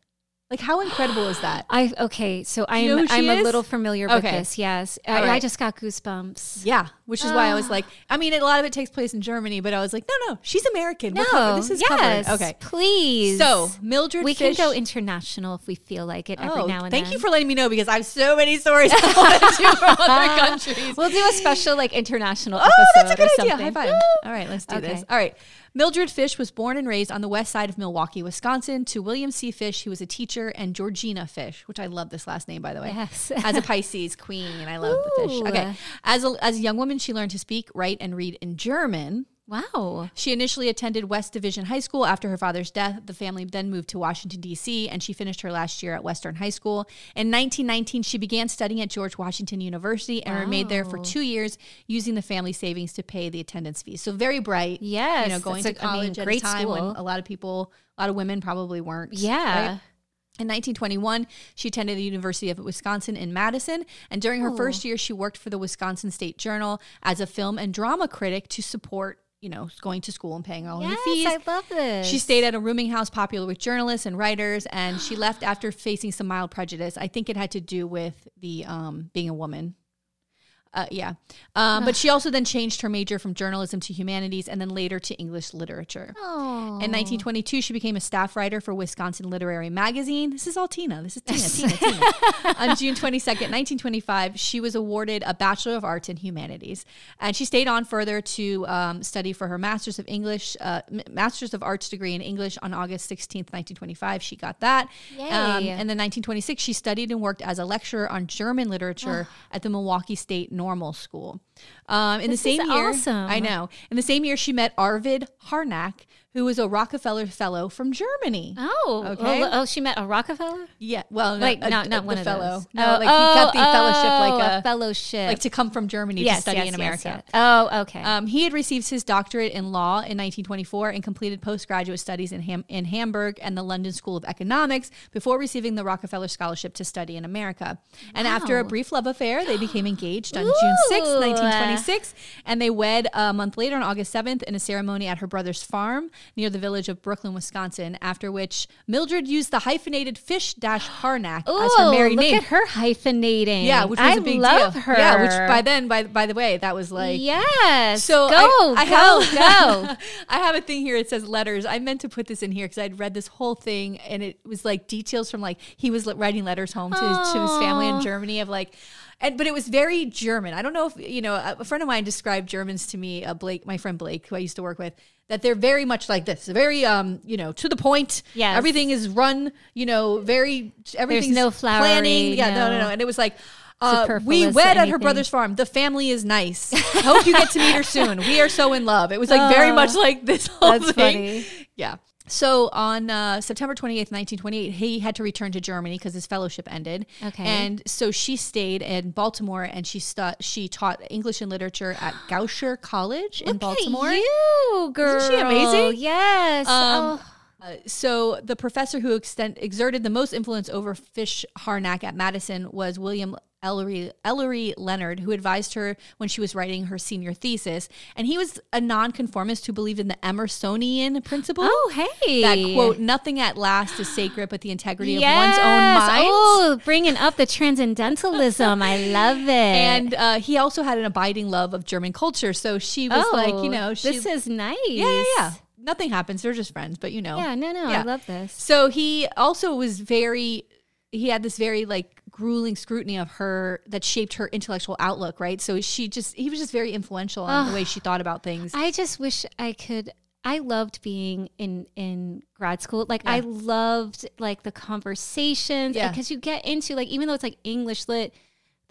Like, how incredible is that? I okay, so I you know I'm a little familiar with Okay. this. Yes, uh, All I, I just got goosebumps. Yeah, which is why I was ah. like, I mean, a lot of it takes place in Germany, but I was like, no, no, she's American. Covered. this is yes, covered. Okay, please. so Mildred, we Fish, can go international if we feel like it every Oh, now and thank then. you for letting me know because I have so many stories I want to do from other countries. We'll do a special like international Oh, episode. that's a good idea. something. High five. Woo! All right, let's do Okay. this. All right. Mildred Fish was born and raised on the west side of Milwaukee, Wisconsin, to William C. Fish, who was a teacher, and Georgina Fish, which I love this last name, by the way. Yes. As a Pisces queen, and I love the fish. Okay. As a, as a young woman, she learned to speak, write, and read in German. Wow. She initially attended West Division High School after her father's death. The family then moved to Washington, D.C., and she finished her last year at Western High School. In 1919, she began studying at George Washington University and remained there for two years, using the family savings to pay the attendance fees. So very bright. Yes, You know, going to a- I mean, college at great a time when school. a lot of people, a lot of women probably weren't. Yeah. right? In 1921, she attended the University of Wisconsin in Madison, and during her Oh. first year, she worked for the Wisconsin State Journal as a film and drama critic to support, you know, going to school and paying all Yes, the fees. I love this. She stayed at a rooming house popular with journalists and writers, and she left after facing some mild prejudice. I think it had to do with the um, being a woman. Uh, yeah. Um, but she also then changed her major from journalism to humanities and then later to English literature. Oh. In 1922, she became a staff writer for Wisconsin Literary Magazine. This is all Tina. This is Tina, Tina, Tina. On June 22nd, 1925, she was awarded a Bachelor of Arts in Humanities. And she stayed on further to um, study for her Master's of English, uh, Master's of Arts degree in English on August 16th, 1925. She got that. Yay. Um, and then 1926, she studied and worked as a lecturer on German literature at the Milwaukee State Normal School. Um, in this the same year, awesome. I know. In the same year, she met Arvid Harnack, who was a Rockefeller Fellow from Germany. Oh, okay. Oh, she met a Rockefeller. Yeah. Well, like not, a, one of fellow. Those. No, oh, like he oh, got the oh, fellowship, like oh, a, a, fellowship, like to come from Germany yes, to study yes, in America. Yes, oh, okay. Um, he had received his doctorate in law in 1924 and completed postgraduate studies in Ham- in Hamburg and the London School of Economics before receiving the Rockefeller Scholarship to study in America. And wow. after a brief love affair, they became engaged on Ooh, June 6, 1925. 26, and they wed a month later on August 7th in a ceremony at her brother's farm near the village of Brooklyn, Wisconsin. After which, Mildred used the hyphenated Fish Dash Harnack Ooh, as her married look name. Look at her hyphenating. Yeah, which was I a big love deal. Her. Yeah, which by then, by by the way, that was like yes. So go, I, I go, have, go. I have a thing here. It says letters. I meant to put this in here because I'd read this whole thing and it was like details from like he was writing letters home to, to his family in Germany of like and but it was very German. I don't know if you know. A friend of mine described Germans to me. Uh, Blake, my friend Blake, who I used to work with, that they're very much like this. Very um, you know, to the point. Yeah, everything is run. You know, very everything's no planning. flowery, Yeah, no, no, no no. And it was like. Uh, we wed at her brother's farm. The family is nice. Hope you get to meet her soon. We are so in love. It was like very Oh, much like this whole that's thing. funny. Yeah. So on uh, September 28th, 1928, he had to return to Germany because his fellowship ended. Okay. And so she stayed in Baltimore and she stu- she taught English and literature at Goucher College in Look Baltimore. At you, girl. Isn't she amazing? Yes. Um, oh. Uh, so the professor who extend, exerted the most influence over Fish Harnack at Madison was William Ellery, Ellery Leonard, who advised her when she was writing her senior thesis. And he was a nonconformist who believed in the Emersonian principle. Oh, hey. That quote, nothing at last is sacred but the integrity yes. of one's own mind. Oh, bringing up the transcendentalism. I love it. And uh, he also had an abiding love of German culture. So she was like, you know, she, Oh, this is nice. yeah, yeah, yeah. Nothing happens. They're just friends, but you know. Yeah, no, no, Yeah. I love this. So he also was very he had this very like grueling scrutiny of her that shaped her intellectual outlook, right? So she just he was just very influential on the way she thought about things. I just wish I could. I loved being in in grad school. Like I loved like the conversations Yeah. because you get into like even though it's like English lit,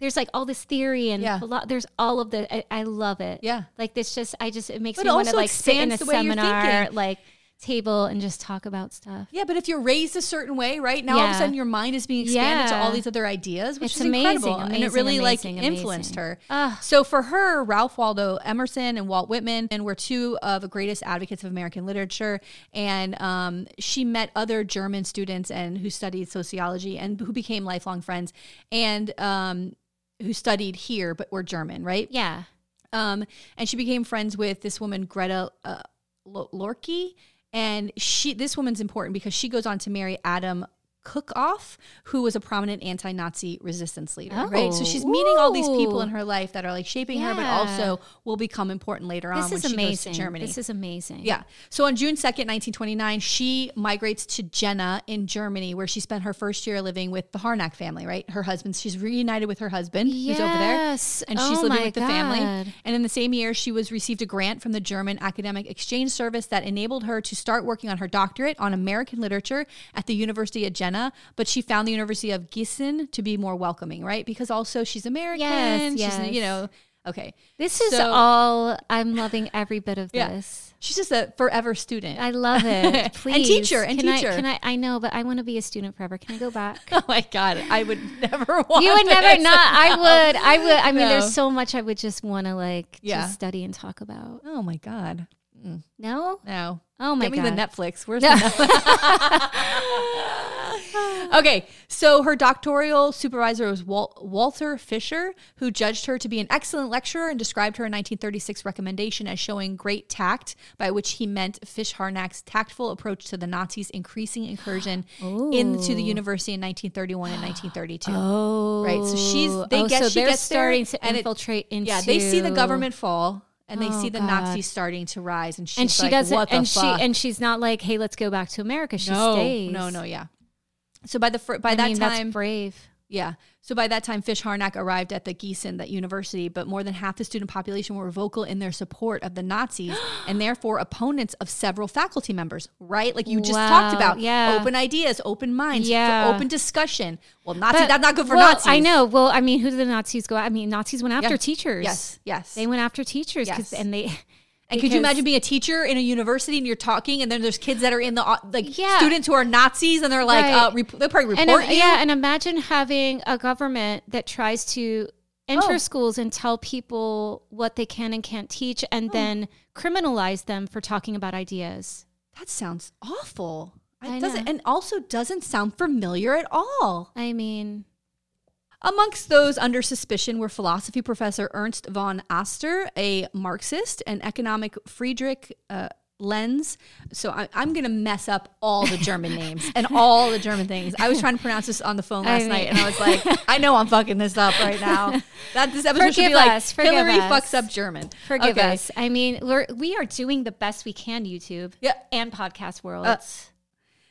there's like all this theory and Yeah. philo- there's all of the. I, I love it. Yeah. like this just I just it makes But me want to like sit in a expands the way you're seminar like table and just talk about stuff. yeah, but if you're raised a certain way, right now all of a sudden your mind is being expanded to all these other ideas, which It's is amazing, incredible, and it really amazing, like influenced amazing. her. Ah. So for her, Ralph Waldo Emerson and Walt Whitman and were two of the greatest advocates of American literature, and um, she met other German students and who studied sociology and who became lifelong friends, and um, who studied here but were German, right? Yeah. Um, and she became friends with this woman, Greta uh, Lo- Lorke. And she, this woman's important because she goes on to marry Adam Kuckhoff, who was a prominent anti-Nazi resistance leader. right, so Oh, she's meeting all these people in her life that are like shaping her, but also will become important later on This when is she amazing. goes to Germany. This is amazing. Yeah. So on June 2nd, 1929, she migrates to Jena in Germany, where she spent her first year living with the Harnack family, right? Her husband, she's reunited with her husband who's over there. Yes. And she's Oh living with the family. And in the same year, she was received a grant from the German Academic Exchange Service that enabled her to start working on her doctorate on American literature at the University of Jena. But she found the University of Gießen to be more welcoming, right? Because also she's American. Yes, she's, yes. you know, okay. This is So- all. I'm loving every bit of Yeah. this. She's just a forever student. I love it. Please. and teacher, and can teacher. I, can I? I know, but I want to be a student forever. Can I go back? Oh my god, I would never want. you would never not. I would. I would. I mean, No. there's so much I would just want to like Yeah. just study and talk about. Oh my god, mm. No. no. Oh my Give me the Netflix. Where's the Netflix? okay, so her doctoral supervisor was Wal- Walter Fischer, who judged her to be an excellent lecturer and described her 1936 recommendation as showing great tact, by which he meant Fish Harnack's tactful approach to the Nazis' increasing incursion into the oh. university in 1931 and 1932. Oh, Right, so she's- they oh, get- so she gets there, starting to and it- infiltrate into. Yeah, they see the government fall. And they Oh, see the God. Nazis starting to rise, and she's and she like, doesn't. "What the and fuck?" she and she's not like, hey, let's go back to America. She no, stays. no, no, yeah. So by the fir- by I that mean, time, brave. yeah. So by that time, Fish Harnack arrived at the Gießen, that university, but more than half the student population were vocal in their support of the Nazis and therefore opponents of several faculty members. Right, like you just talked about, yeah. open ideas, open minds, Yeah. open discussion. Well, Nazi, But- that's not good for well, Nazis. I know. Well, I mean, who did the Nazis go? I mean, Nazis went after Yeah. teachers. Yes, yes. They went after teachers. Yes. and they. And could you imagine being a teacher in a university and you're talking, and then there's kids that are in the uh, like Yeah. students who are Nazis, and they're like, Right. uh, rep- they'll probably and report im- you. yeah, and imagine having a government that tries to enter Oh. schools and tell people what they can and can't teach, and Oh. then criminalize them for talking about ideas. That sounds awful. I It doesn't, know. and also doesn't sound familiar at all. I mean, Amongst those under suspicion were philosophy professor Ernst von Aster, a Marxist, and economic Friedrich uh, Lenz. So I, I'm going to mess up all the German names and all the German things. I was trying to pronounce this on the phone I last night, and I was like, I know I'm fucking this up right now. That this episode should be like us, forgive Hillary us. fucks up German. forgive Okay. us. I mean, we're we are doing the best we can, YouTube Yeah. and podcast world. Uh,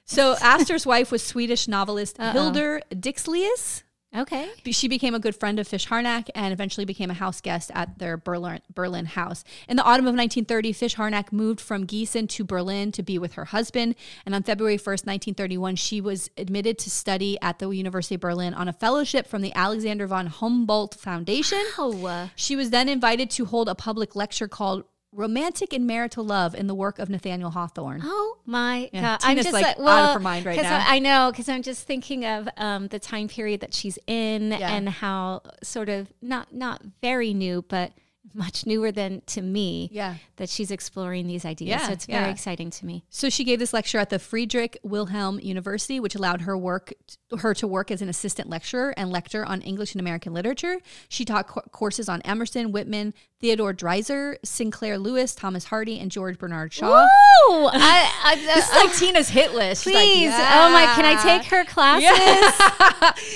So Aster's wife was Swedish novelist Uh-oh. Hildur Dixelius. Okay. She became a good friend of Fish Harnack and eventually became a house guest at their Berlin, Berlin house. In the autumn of 1930, Fish Harnack moved from Gießen to Berlin to be with her husband. And on February 1st, 1931, she was admitted to study at the University of Berlin on a fellowship from the Alexander von Humboldt Foundation. Oh, She was then invited to hold a public lecture called Romantic and Marital Love in the work of Nathaniel Hawthorne. Oh my Yeah, god! I'm Tina's, just like, like, out of her mind right now. I, I know because I'm just thinking of um, the time period that she's in Yeah. and how sort of not not very new, but much newer than to me. Yeah. that she's exploring these ideas. Yeah, so it's very yeah. exciting to me. So she gave this lecture at the Friedrich Wilhelm University, which allowed her work her to work as an assistant lecturer and lecturer on English and American literature. She taught co- courses on Emerson, Whitman, Theodore Dreiser, Sinclair Lewis, Thomas Hardy, and George Bernard Shaw. Oh, I, I- This is like Tina's hit list. She's like, Please. Oh my, can I take her classes?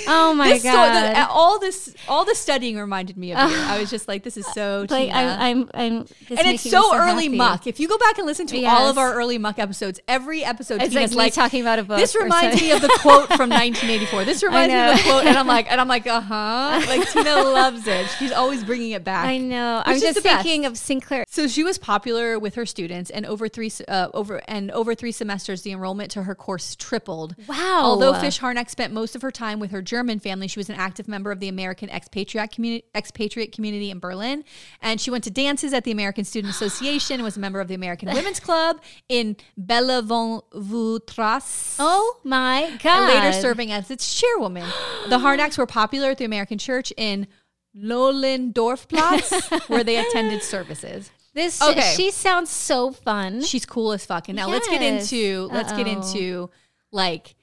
Oh my This so- god. the- all this, all the studying reminded me of you. I was just like, this is so like Tina. I, I'm, I'm, and it's me so, early happy. muck. If you go back and listen to all of our early muck episodes, every episode It's Tina's like me talking about a book This reminds me of the quote from 1984. This reminds me of the quote, and I'm like, and I'm like, uh huh. Like Tina loves it. She's always bringing it back. I know. Which Is just the thinking of Sinclair. So she was popular with her students, and over three uh, over and over three semesters, the enrollment to her course tripled. Wow. Although Fish Harnack spent most of her time with her German family, she was an active member of the American expatriate community, expatriate community in Berlin, and she went to dances at the American Student Association. Was a member of the American Women's Club in Bellevue-Strasse. Oh my and god. later serving as its chairwoman. The Harnacks were popular at the American church in Nollendorfplatz, where they attended services. This Okay. she sounds so fun. She's cool as fuck. And now let's get Yes. into let's get into like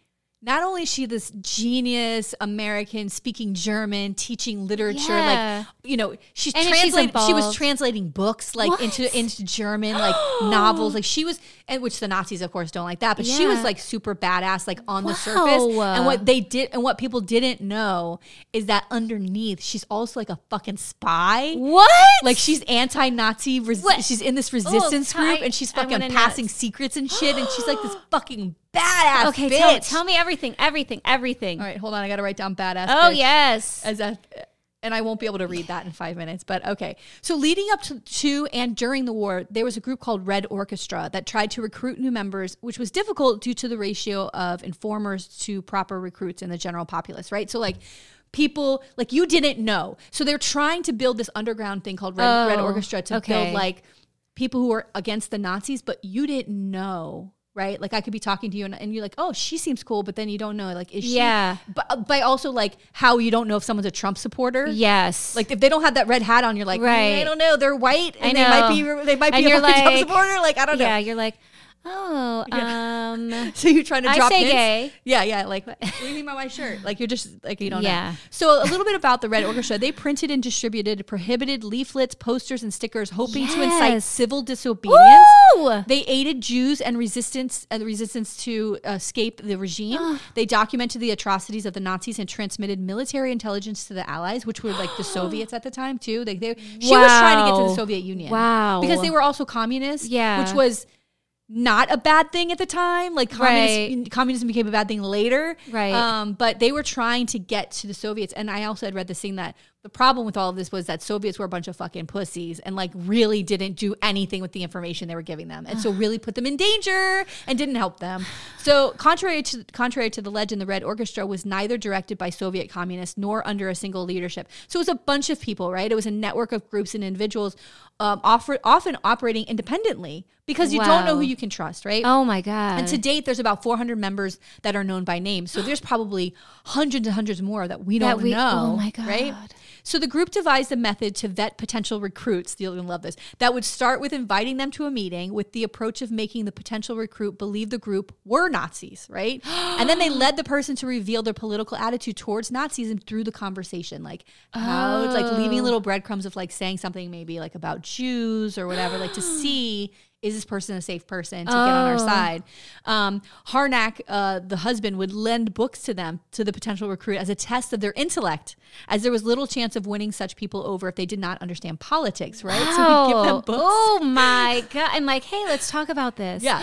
not only is she this genius American speaking German, teaching literature, Yeah. like you know, she's And if she's translating she was translating books like What? into into German, like novels. Like she was and which the Nazis of course don't like that, but she was like super badass, like on the surface. And what they did and what people didn't know is that underneath she's also like a fucking spy. what? Like she's anti-Nazi. Res- she's in this resistance I- group, and she's fucking passing nuts. secrets and shit. And she's like this fucking badass okay, bitch. tell, tell me everything, everything, everything. All right, hold on. I gotta write down badass. Oh yes. as a. And I won't be able to read that in five minutes, but okay. So, leading up to, to and during the war, there was a group called Red Orchestra that tried to recruit new members, which was difficult due to the ratio of informers to proper recruits in the general populace, right? So, like, people, like, you didn't know. So, they're trying to build this underground thing called Red, Red Oh, Orchestra to okay. build, like, people who are against the Nazis, but you didn't know. Right, like I could be talking to you and, and you're like, oh, she seems cool, but then you don't know, like, is she? Yeah. But by also like how you don't know if someone's a Trump supporter. yes. Like if they don't have that red hat on, you're like, Right. "Mm, I don't know, they're white and they might be they might be a you're Trump supporter. Like I don't know. yeah, you're like, oh, um, So you're trying to I drop say hints? gay. Yeah, yeah. Like, what do you mean by my shirt? Like you're just like you don't Yeah. know. So a little bit about the Red Orchestra. They printed and distributed prohibited leaflets, posters, and stickers, hoping to incite civil disobedience. Woo! They aided Jews and resistance and the resistance to escape the regime. they documented the atrocities of the Nazis and transmitted military intelligence to the Allies, which were like the Soviets at the time too. They, they she was trying to get to the Soviet Union. Wow. because they were also communists. Yeah. which was not a bad thing at the time. Like Right. communism became a bad thing later. Right. Um, but they were trying to get to the Soviets. And I also had read this thing that the problem with all of this was that Soviets were a bunch of fucking pussies and like really didn't do anything with the information they were giving them. And so really put them in danger and didn't help them. So contrary to contrary to the legend, the Red Orchestra was neither directed by Soviet communists nor under a single leadership. So it was a bunch of people, right? It was a network of groups and individuals um, offer, often operating independently because you don't know who you can trust, right? oh my god. And to date, there's about 400 members that are known by name. So there's probably hundreds and hundreds more that we That don't we- know. oh my God. Right? So the group devised a method to vet potential recruits. You'll love this. That would start with inviting them to a meeting with the approach of making the potential recruit believe the group were Nazis, right? and then they led the person to reveal their political attitude towards Nazis and through the conversation, like how, like leaving Oh. little breadcrumbs of like saying something maybe like about Jews or whatever, like to see is this person a safe person to get on our Oh. side? Um, Harnack, uh, the husband, would lend books to them, to the potential recruit, as a test of their intellect, as there was little chance of winning such people over if they did not understand politics, right? So he'd give them Oh, books. oh my god! I'm like, hey, let's talk about this. Yeah.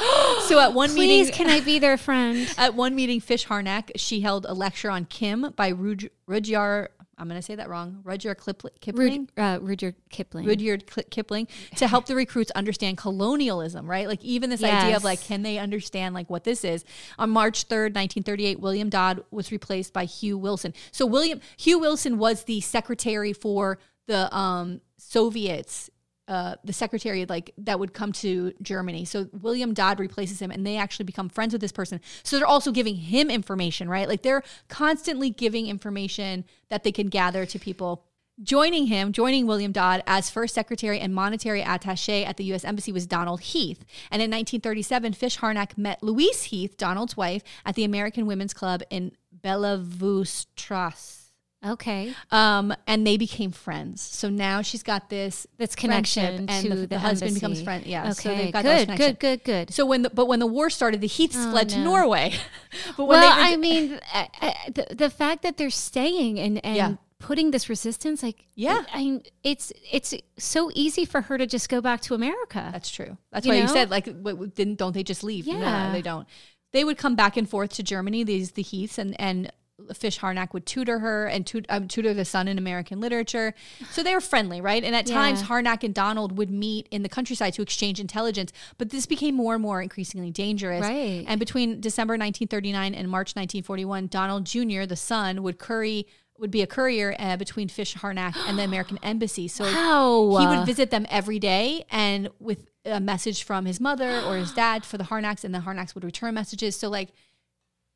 So at one Please, meeting, can I be their friend? at one meeting, Fish Harnack, she held a lecture on Kim by Rud- Rudyard. I'm going to say that wrong. Rudyard Kipl- Kipling. Rud, uh, Rudyard Kipling. Rudyard Ki- Kipling to help the recruits understand colonialism, right? Like even this idea of like, can they understand like what this is? On March 3rd, 1938, William Dodd was replaced by Hugh Wilson. So William Hugh Wilson was the secretary for the um, Soviets. Uh, the secretary like that would come to Germany. So William Dodd replaces him, and they actually become friends with this person. So they're also giving him information, right? Like they're constantly giving information that they can gather to people Joining him, joining William Dodd as first secretary and monetary attache at the U.S. Embassy was Donald Heath. And in 1937, Fish Harnack met Louise Heath, Donald's wife, at the American Women's Club in Bellevue-Strasse. Okay. Um, and they became friends. So now she's got this friendship, connection and to the, the, husband embassy. becomes friend. Yeah. Okay. So they've got good, good, good, good. So when the, but when the war started, the Heaths Oh, fled to. Norway. but when well, they I mean, I, I, the, the fact that they're staying and, and Yeah. putting this resistance, like, Yeah. I, it's it's so easy for her to just go back to America. That's true. That's You why you said like, didn't don't they just leave? Yeah. No, they don't. They would come back and forth to Germany. These the Heaths and and Fish Harnack would tutor her and tut- um, tutor the son in American literature. So they were friendly, right? And at times Harnack and Donald would meet in the countryside to exchange intelligence. But this became more and more increasingly dangerous. Right. And between December 1939 and March 1941, Donald Jr., the son, would curry would be a courier uh, between Fish Harnack and the American embassy. So Wow. he would visit them every day and with a message from his mother or his dad for the Harnacks, and the Harnacks would return messages. So like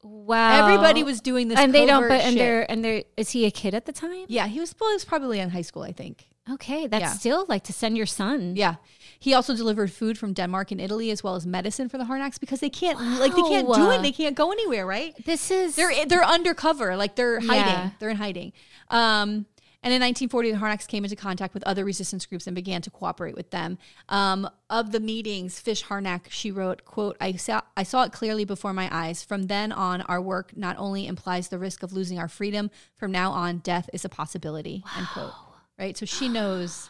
wow. everybody was doing this, and they don't. But and shit. they're and they're. Is he a kid at the time? yeah, he was, well, he was probably in high school, I think. Okay, that's Yeah. still like to send your son. Yeah. He also delivered food from Denmark and Italy as well as medicine for the Harnacks because they can't like they can't do it. They can't go anywhere, right? This is They're they're undercover, like they're hiding. Yeah. They're in hiding. Um, and in 1940, the Harnacks came into contact with other resistance groups and began to cooperate with them. Um, of the meetings, Fish Harnack, she wrote, "quote I saw I saw it clearly before my eyes. From then on, our work not only implies the risk of losing our freedom. From now on, death is a possibility." End quote. Right. So she knows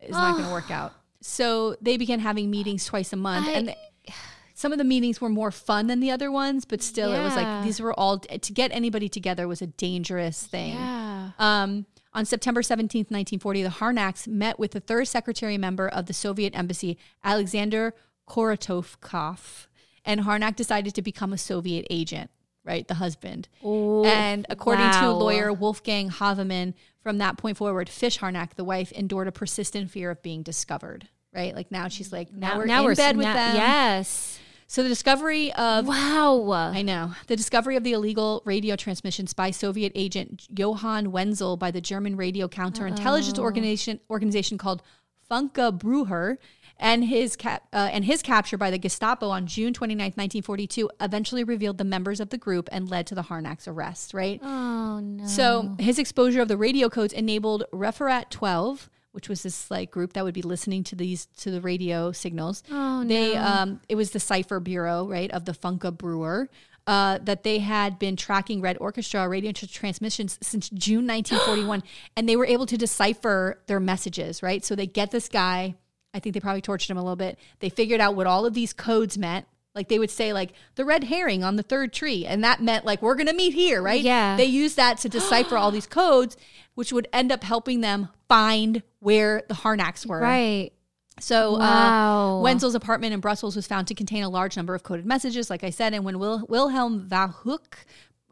it's not going to work out. So they began having meetings twice a month, I- and some of the meetings were more fun than the other ones, but still, it was like these were all to get anybody together was a dangerous thing. yeah. Um, on September 17th, 1940, the Harnacks met with the third secretary member of the Soviet embassy, Alexander Korotkov, and Harnack decided to become a Soviet agent, right? The husband. and according to lawyer Wolfgang Havemann, from that point forward, Fish Harnack, the wife, endured a persistent fear of being discovered, right? Like now she's like, now, we're in bed with now- them. Yes. So the discovery of Wow. I know. The discovery of the illegal radio transmissions by Soviet agent Johann Wenzel by the German radio counterintelligence organization organization called Funkabwehr and his cap, uh, and his capture by the Gestapo on June 29th, 1942 eventually revealed the members of the group and led to the Harnack's arrest, right? oh no. So his exposure of the radio codes enabled Referat 12, which was this like group that would be listening to these to the radio signals. Oh, they no. um it was the cipher bureau, right, of the Funkabwehr. Uh, that they had been tracking Red Orchestra radio transmissions since June 1941, and they were able to decipher their messages, right? So they get this guy. I think they probably tortured him a little bit. They figured out what all of these codes meant. Like they would say, like the red herring on the third tree, and that meant like we're gonna meet here, right? Yeah. They used that to decipher all these codes, which would end up helping them find where the Harnacks were. right. So Wow. uh, Wenzel's apartment in Brussels was found to contain a large number of coded messages, like I said. And when Wil- Wilhelm Verhoek,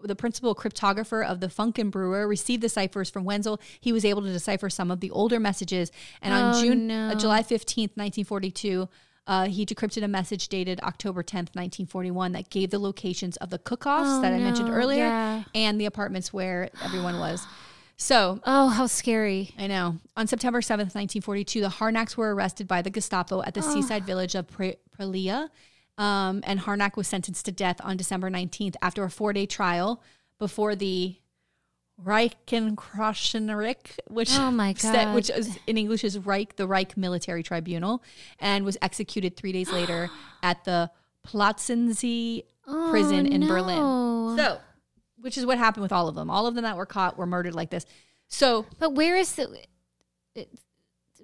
the principal cryptographer of the Funkabwehr, received the ciphers from Wenzel, he was able to decipher some of the older messages. And on Oh, June, no. uh, July 15th, 1942, uh, he decrypted a message dated October 10th, 1941, that gave the locations of the Kuckhoffs Oh, that I mentioned earlier Yeah. and the apartments where everyone was. So Oh, how scary. I know. On September 7th, 1942, the Harnacks were arrested by the Gestapo at the seaside village of Pre- Preila. Um, and Harnack was sentenced to death on December 19th after a four day trial before the Reichenkrassenrick, which Oh my God. which is, in English is Reich, the Reich Military Tribunal, and was executed three days later at the Plötzensee oh, prison in Berlin. Oh. So, which is what happened with all of them. All of them that were caught were murdered like this. So, But where is the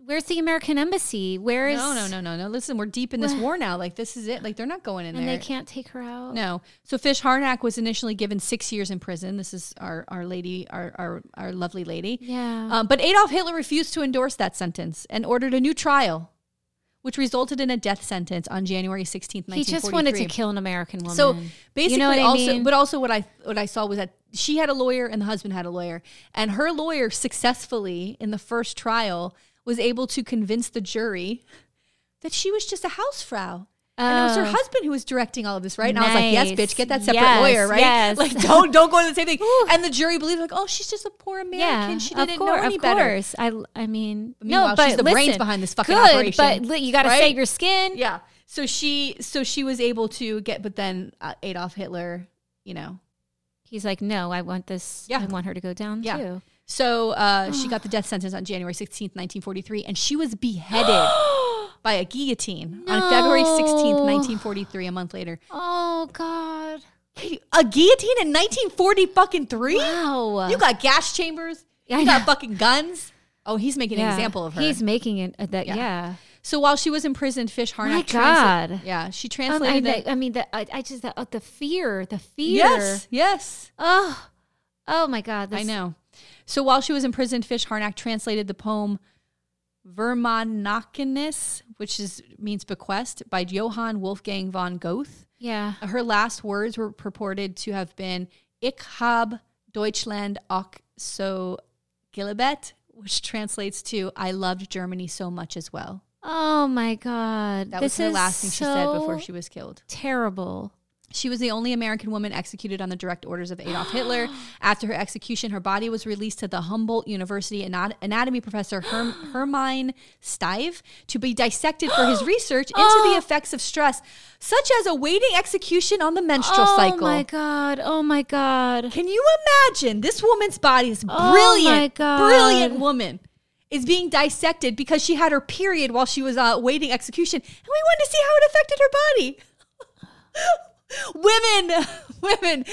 where's the American embassy? Where is no, no, no, no, no. Listen, we're deep in this war now. Like this is it. Like they're not going in there. And there. they can't take her out. No. So Fish Harnack was initially given six years in prison. This is our our lady, our our, our lovely lady. Yeah. Um, but Adolf Hitler refused to endorse that sentence and ordered a new trial, which resulted in a death sentence on January sixteenth, he nineteen just wanted to kill an American woman. So basically, what I also, mean? but also what I what I saw was that she had a lawyer and the husband had a lawyer, and her lawyer successfully in the first trial was able to convince the jury that she was just a Hausfrau. And it was her Oh. husband who was directing all of this, right? And I was like, "Yes, bitch, get that separate Yes, lawyer, right? yes. Like, don't don't go to the same thing." and the jury believed, like, "Oh, she's just a poor American. yeah, she didn't course, know any of better." course. I, I mean, meanwhile, no, but she's the brains behind this fucking good, operation, But you got to right? save your skin. Yeah. So she so she was able to get, but then uh, Adolf Hitler, you know, he's like, no, I want this. Yeah. I want her to go down Yeah. too. So uh, she got the death sentence on January 16th, 1943, and she was beheaded by a guillotine on February 16th, 1943, a month later. Oh God! A guillotine in 1940 fucking three? Wow. You got gas chambers. Yeah, you got fucking guns. Oh, he's making an example of her. He's making it uh, that. Yeah. Yeah. so while she was imprisoned, Fish Harnack My transla- God. yeah, she Um, I, translated the- I mean, the, I, I just the, uh, the fear, the fear. Yes, yes. Oh, oh my God! I know. So while she was imprisoned, Fish Harnack translated the poem Vermanakenis, which is means bequest, by Johann Wolfgang von Goethe. Yeah. Her last words were purported to have been Ich hab Deutschland auch so geliebt, which translates to I loved Germany so much as well. Oh my God! That this was her last thing she said before she was killed. terrible. She was the only American woman executed on the direct orders of Adolf Hitler. After her execution, her body was released to the Humboldt University anat- anatomy professor Herm- Hermine Stieve to be dissected for his research into the effects of stress, such as awaiting execution on the menstrual oh cycle. Oh my God! Oh my God! Can you imagine this woman's body, this Oh brilliant, my God. brilliant woman, is being dissected because she had her period while she was uh, awaiting execution, and we wanted to see how it affected her body. women, women,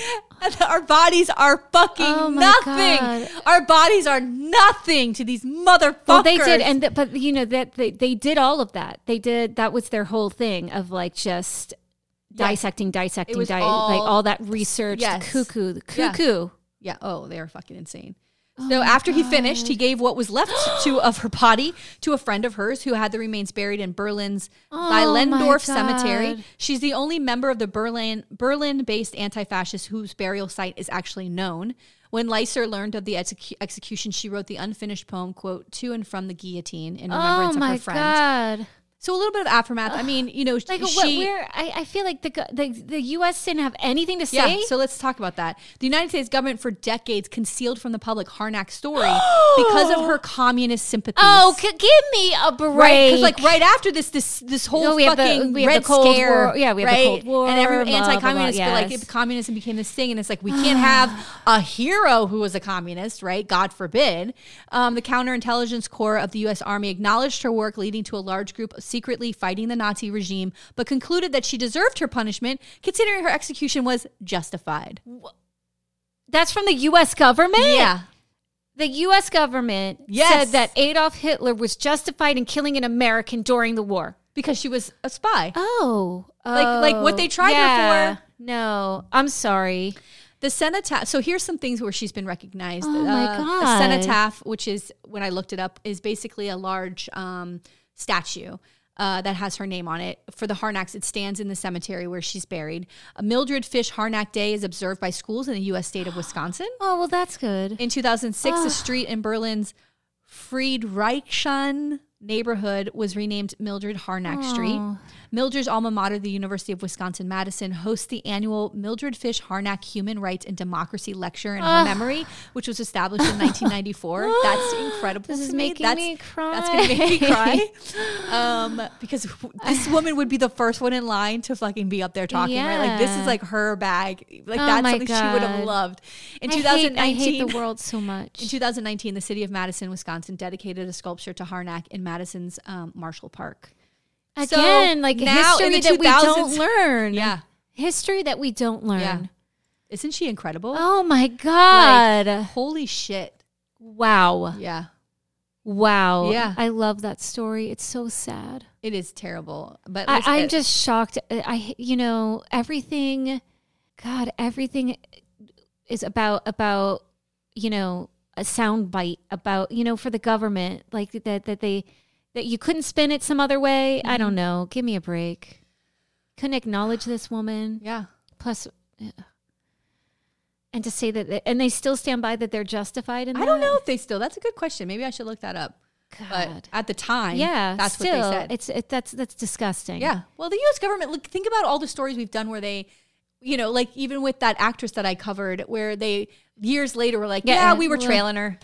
our bodies are fucking Oh nothing. God. Our bodies are nothing to these motherfuckers. Well, they did, and th- but you know that they, they did all of that. They did that was their whole thing of like just dissecting, dissecting, was di- all- like all that research. Yes. The cuckoo, the Yeah. cuckoo. Yeah. Oh, they are fucking insane. Oh So after he finished, he gave what was left to of her body to a friend of hers who had the remains buried in Berlin's Oh Zehlendorf Cemetery. She's the only member of the Berlin Berlin-based anti-fascist whose burial site is actually known. When Leiser learned of the execu- execution, she wrote the unfinished poem, quote, to and from the guillotine in remembrance Oh my of her friend. God! So a little bit of aftermath. I mean, you know, Like she, what? Where I, I feel like the, the the U.S. didn't have anything to say. Yeah, so let's talk about that. The United States government for decades concealed from the public Harnack's story because of her communist sympathies. oh, c- give me a break. right, because like right after this, this this whole No, we the- fucking we have the Red Cold Scare, War. Yeah, we have the right? Cold War, and every blah, blah, blah, anti-communist, but like yes. if communism became this thing, and it's like we can't have a hero who was a communist, right? God forbid. Um, the counterintelligence corps of the U.S. Army acknowledged her work, leading to a large group secretly fighting the Nazi regime, but concluded that she deserved her punishment, considering her execution was justified. That's from the U.S. government. Yeah. The U.S. government Yes. said that Adolf Hitler was justified in killing an American during the war. because she was a spy. Oh, Like- like what they tried her for. No, I'm sorry. The cenotaph. So here's some things where she's been recognized. Oh my Uh, God. A cenotaph, which is when I looked it up, is basically a large um, statue. Uh, that has her name on it. For the Harnacks, it stands in the cemetery where she's buried. A Mildred Fish Harnack Day is observed by schools in the U.S. state of Wisconsin. Oh well, that's good. In 2006, a street in Berlin's Friedrichshain neighborhood was renamed Mildred Harnack Street. Mildred's alma mater, the University of Wisconsin Madison, hosts the annual Mildred Fish Harnack Human Rights and Democracy Lecture in her memory, which was established in 1994. That's incredible. This is me. making that's, me cry. That's going to make me cry. Um, because this woman would be the first one in line to fucking be up there talking, right? Like this is like her bag. Like Oh that's something she would have loved. In I hate, 2019, I hate the world so much. in 2019, the city of Madison, Wisconsin, dedicated a sculpture to Harnack in Madison's um, Marshall Park. So Again, like now history that we don't learn. Yeah, history that we don't learn. yeah. Isn't she incredible? Oh my god! Holy shit! wow, Yeah, wow. Yeah. I love that story. It's so sad. it is terrible. But I, i'm just shocked. I, you know, everything. God, everything is about about you know a sound bite about you know for the government like that that they that you couldn't spin it some other way. I Mm-hmm. don't know. Give me a break. Couldn't acknowledge this woman. yeah. Plus, and to say that, and they still stand by that they're justified in. I don't know if they still. That's a good question. Maybe I should look that up. But God. at the time, yeah, that's still, what they said. It's it, that's that's disgusting. Yeah. Well, the U.S. government, look, think about all the stories we've done where they, you know, like even with that actress that I covered, where they years later were like, Yeah, yeah, we were trailing her.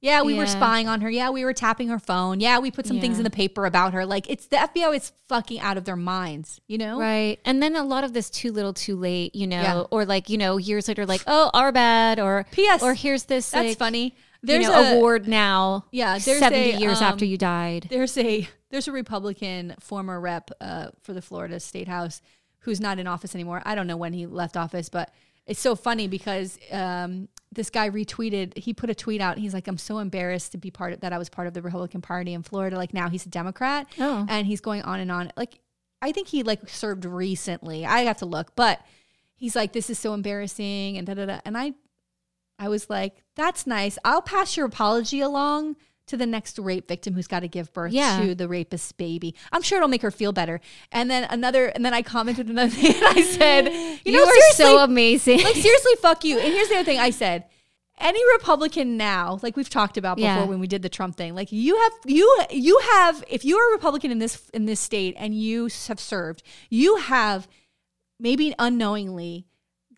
Yeah, we were spying on her. Yeah, we were tapping her phone. Yeah, we put some things in the paper about her. Like it's the FBI is fucking out of their minds, you know? Right. And then a lot of this too little too late, you know, Yeah. or like, you know, years later, like, oh, our bad, or P.S. or here's this That's like, funny. you There's know, a award now. Yeah, there's 70 a, years um, after you died. There's a there's a Republican former rep uh, for the Florida State House who's not in office anymore. I don't know when he left office, but it's so funny because um, this guy retweeted. He put a tweet out. He's like, "I'm so embarrassed to be part of that. I was part of the Republican Party in Florida. Like now he's a Democrat, Oh. and he's going on and on. Like I think he like served recently. I have to look, but he's like, "This is so embarrassing," and da da da. And I I was like, that's nice. I'll pass your apology along to the next rape victim who's got to give birth Yeah. to the rapist's baby. I'm sure it'll make her feel better. And then another, and then I commented another thing and I said, you, You, know, are so amazing. like seriously, fuck you. And here's the other thing I said. Any Republican now, like we've talked about before Yeah. when we did the Trump thing, like you have you you have if you are a Republican in this in this state and you have served, you have maybe unknowingly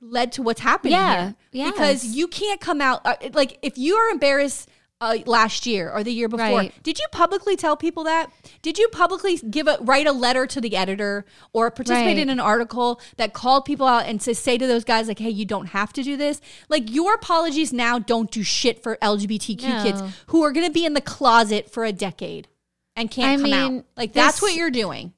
led to what's happening Yeah. here. Because you can't come out uh, like if you are embarrassed uh, last year or the year before. Right. Did you publicly tell people that? Did you publicly give a write a letter to the editor or participate Right. in an article that called people out and to say to those guys like, "Hey, you don't have to do this." Like your apologies now don't do shit for LGBTQ No. kids who are going to be in the closet for a decade and can't I come out. mean, Like that's what you're doing.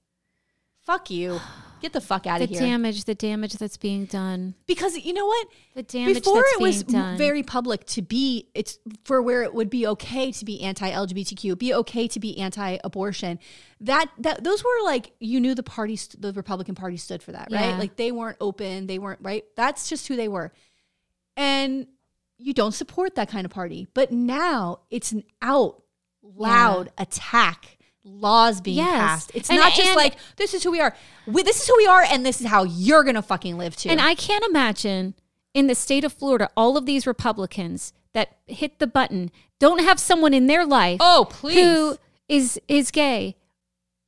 Fuck you. Get the fuck out the of here. The damage, the damage that's being done. because you know what? The damage before that's it was done. very public to be it's for where it would be okay to be anti-lgbtq be okay to be anti-abortion that that those were like you knew the party st- the republican party stood for that right Yeah. like they weren't open they weren't right that's just who they were and you don't support that kind of party but now it's an out loud attack laws being Yes. passed it's And- not just and- like this is who we are we, this is who we are and this is how you're gonna fucking live too And I can't imagine in the state of Florida, all of these Republicans that hit the button don't have someone in their life oh please who is is gay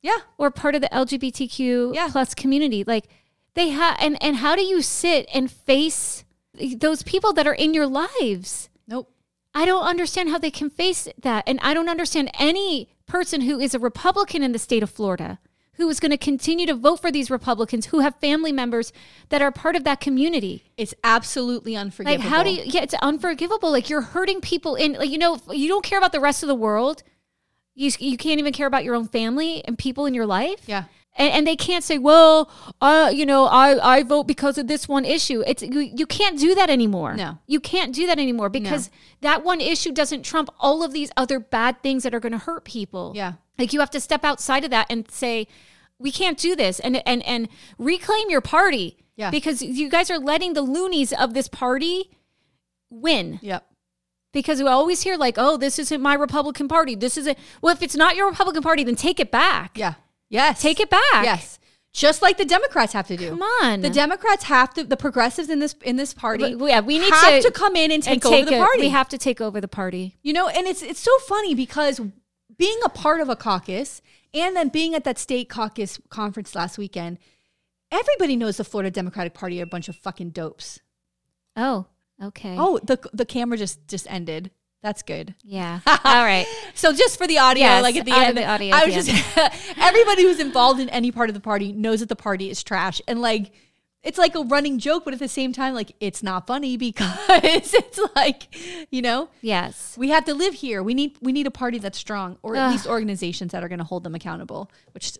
yeah or part of the LGBTQ Yeah. plus community. Like they have, and and how do you sit and face those people that are in your lives? nope I don't understand how they can face that, and I don't understand any person who is a Republican in the state of Florida who is going to continue to vote for these Republicans who have family members that are part of that community. It's absolutely unforgivable. Like, how do you? Yeah, it's unforgivable. Like, you're hurting people in. Like, you know, you don't care about the rest of the world. You you can't even care about your own family and people in your life. Yeah. And, and they can't say, well, uh, you know, I, I vote because of this one issue. It's you, you can't do that anymore. No. you can't do that anymore because that one issue doesn't trump all of these other bad things that are going to hurt people. Yeah. like you have to step outside of that and say, we can't do this, and and and reclaim your party. Yeah. because you guys are letting the loonies of this party win Yep. because we always hear like, "Oh, this isn't my Republican Party. This isn't." Well, if it's not your Republican Party, then take it back. Yeah. Yes. Take it back. Yes. Just like the Democrats have to do. Come on. The Democrats have to. The progressives in this in this party. We- yeah, we need have to- to, come in and take, and over the party. We have to take over the party. You know, and it's it's so funny because being a part of a caucus and then being at that state caucus conference last weekend, everybody knows the Florida Democratic Party are a bunch of fucking dopes. Oh, okay. Oh, the the camera just just ended. That's good. yeah. All right. So just for the audio, Yes, like at the end of the audio I was just everybody who's involved in any part of the party knows that the party is trash, and like it's like a running joke, but at the same time, like it's not funny because it's like you know Yes. we have to live here. We need we need a party that's strong, or at Ugh. least organizations that are going to hold them accountable. Which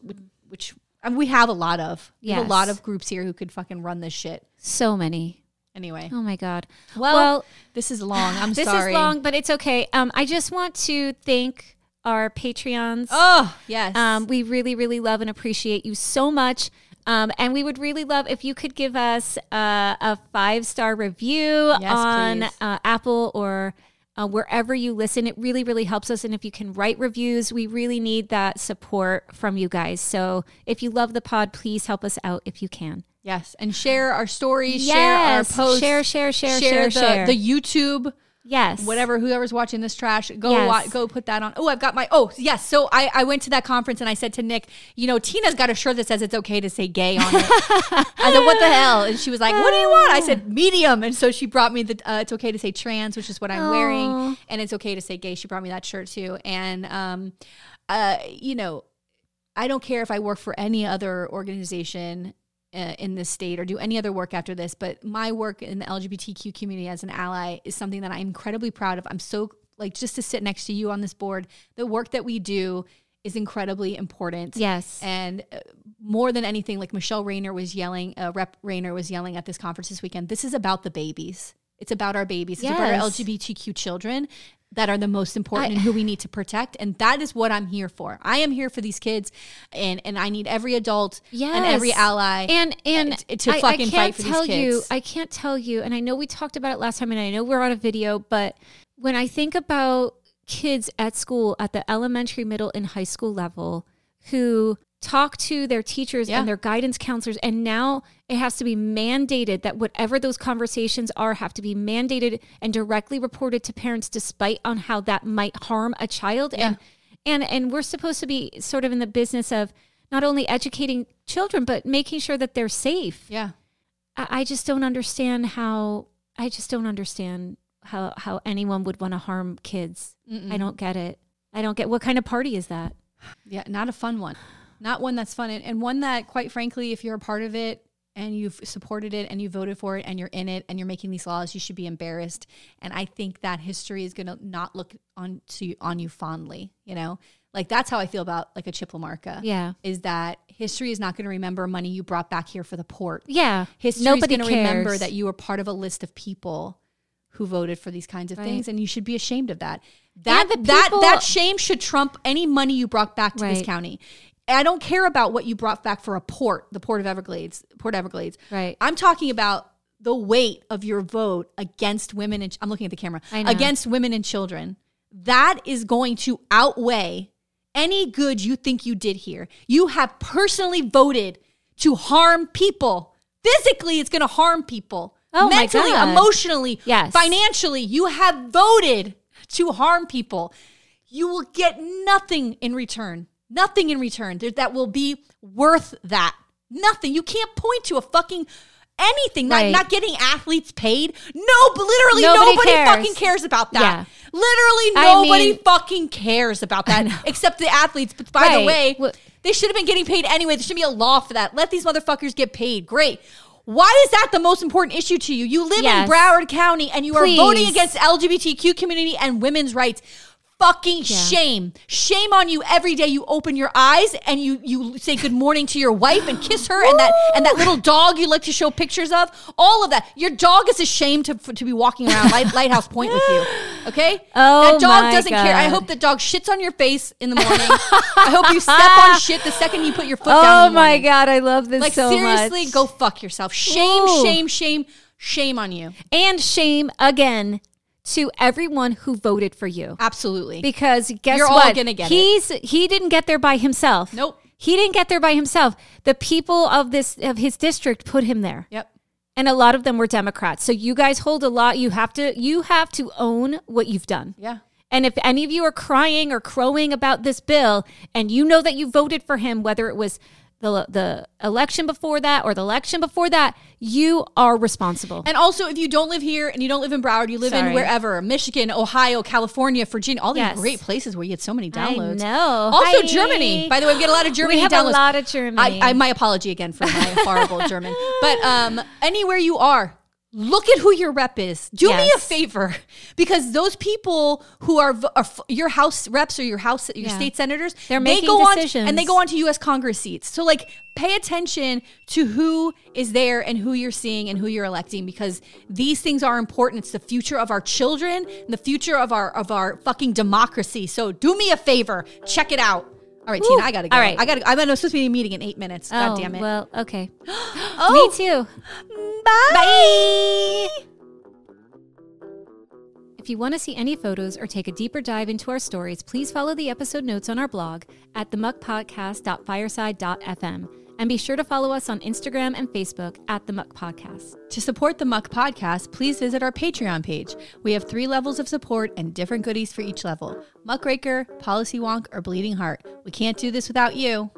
which I mean, we have a lot of. We have a lot of groups here who could fucking run this shit. So many. Anyway, Oh my God. well, well this is long. I'm this sorry. is long, but it's okay. Um, I just want to thank our Patreons. Oh yes. Um, we really, really love and appreciate you so much. Um, and we would really love if you could give us uh, a five star review Yes, on uh, Apple or uh, wherever you listen. It really, really helps us. And if you can write reviews, we really need that support from you guys. So if you love the pod, please help us out if you can. Yes, and share our stories, Yes. share our posts, Share, share, share, share share, the, share. the YouTube Yes. whatever whoever's watching this trash go Yes. wa- go put that on oh i've got my oh yes so I, I went to that conference and i said to nick you know tina's got a shirt that says it's okay to say gay on it i said what the hell and she was like what do you want i said medium and so she brought me the uh, it's okay to say trans which is what i'm wearing and it's okay to say gay she brought me that shirt too and um uh you know I don't care if I work for any other organization uh, in this state or do any other work after this, but my work in the LGBTQ community as an ally is something that I'm incredibly proud of. I'm so like just to sit next to you on this board, the work that we do is incredibly important. Yes. And uh, more than anything, like Michele Rayner was yelling, uh, Rep Rayner was yelling at this conference this weekend. This is about the babies. It's about our babies. It's about our LGBTQ children that are the most important and who we need to protect. And that is what I'm here for. I am here for these kids, and and I need every adult and every ally and and t- to I- I can't fight for these tell you i can't tell you and i know we talked about it last time and i know we're on a video but when i think about kids at school at the elementary middle and high school level who talk to their teachers Yeah. and their guidance counselors and now it has to be mandated that whatever those conversations are have to be mandated and directly reported to parents despite on how that might harm a child and and and we're supposed to be sort of in the business of not only educating children but making sure that they're safe Yeah. I, I just don't understand how I just don't understand how how anyone would want to harm kids. I don't get it. I don't get what kind of party is that? Yeah, not a fun one. Not one that's fun. And, and one that, quite frankly, if you're a part of it and you've supported it and you voted for it and you're in it and you're making these laws, you should be embarrassed. And I think that history is going to not look on to you, on you fondly. You know, like that's how I feel about like a Chip LaMarca. Yeah. is that history is not going to remember money you brought back here for the port. Yeah. History Nobody is going to remember that you were part of a list of people who voted for these kinds of Right. things, and you should be ashamed of that. That the that that shame should trump any money you brought back to this Right. County. I don't care about what you brought back for a port, the Port of Everglades, Port Everglades. Right. I'm talking about the weight of your vote against women and I'm looking at the camera I know. against women and children. That is going to outweigh any good you think you did here. You have personally voted to harm people. Physically, it's going to harm people. Oh my Mentally, God. emotionally, Yes. financially, you have voted to harm people. You will get nothing in return. Nothing in return that will be worth that. Nothing. You can't point to a fucking anything. Not, Right. not getting athletes paid. No, but literally Nobody nobody, cares. fucking cares about that. Yeah. Literally I nobody mean- fucking cares about that except the athletes. But by the way, Well- they should have been getting paid anyway. There should be a law for that. Let these motherfuckers get paid. Great. Why is that the most important issue to you? You live Yes. in Broward County and you Please. are voting against LGBTQ community and women's rights. Fucking shame. Shame on you every day you open your eyes and you you say good morning to your wife and kiss her and that and that little dog you like to show pictures of. All of that. Your dog is ashamed to, to be walking around Light, Lighthouse Point with you. Okay? Oh that dog doesn't care. I hope the dog shits on your face in the morning. I hope you step on shit the second you put your foot down. Oh my god, I love this Like so seriously, much. go fuck yourself. Shame, Ooh. shame, shame, shame on you. and shame again to everyone who voted for you. Absolutely. Because guess You're all what? gonna get it. He's he didn't get there by himself. Nope. He didn't get there by himself. The people of this of his district put him there. yep. And a lot of them were Democrats. So you guys hold a lot. You have to you have to own what you've done. Yeah. And if any of you are crying or crowing about this bill and you know that you voted for him, whether it was the the election before that or the election before that, you are responsible. And also, if you don't live here and you don't live in Broward, you live in wherever Michigan, Ohio, California, Virginia, all these Yes. great places where you get so many I downloads. know. Also, Hi. Germany. By the way, we get a lot of Germany We have downloads. a lot of Germany. I, I my apology again for my horrible German. But um, anywhere you are, look at who your rep is. Do me a favor because those people who are, are your house reps or your house your Yeah. state senators, They're they making go on and they go on to U.S. Congress seats. So like, pay attention to who is there and who you're seeing and who you're electing because these things are important. It's the future of our children and the future of our of our fucking democracy. So do me a favor, check it out. All right, Tina, I gotta go. All right. I gotta. I'm supposed to be in a meeting in eight minutes. God oh, damn it. Well, okay. Oh. Me too. Bye. If you want to see any photos or take a deeper dive into our stories, please follow the episode notes on our blog at themuckpodcast.fireside.fm. And be sure to follow us on Instagram and Facebook at The Muck Podcast. To support the Muck Podcast, please visit our Patreon page. We have three levels of support and different goodies for each level Muckraker, Policy Wonk, or Bleeding Heart. We can't do this without you.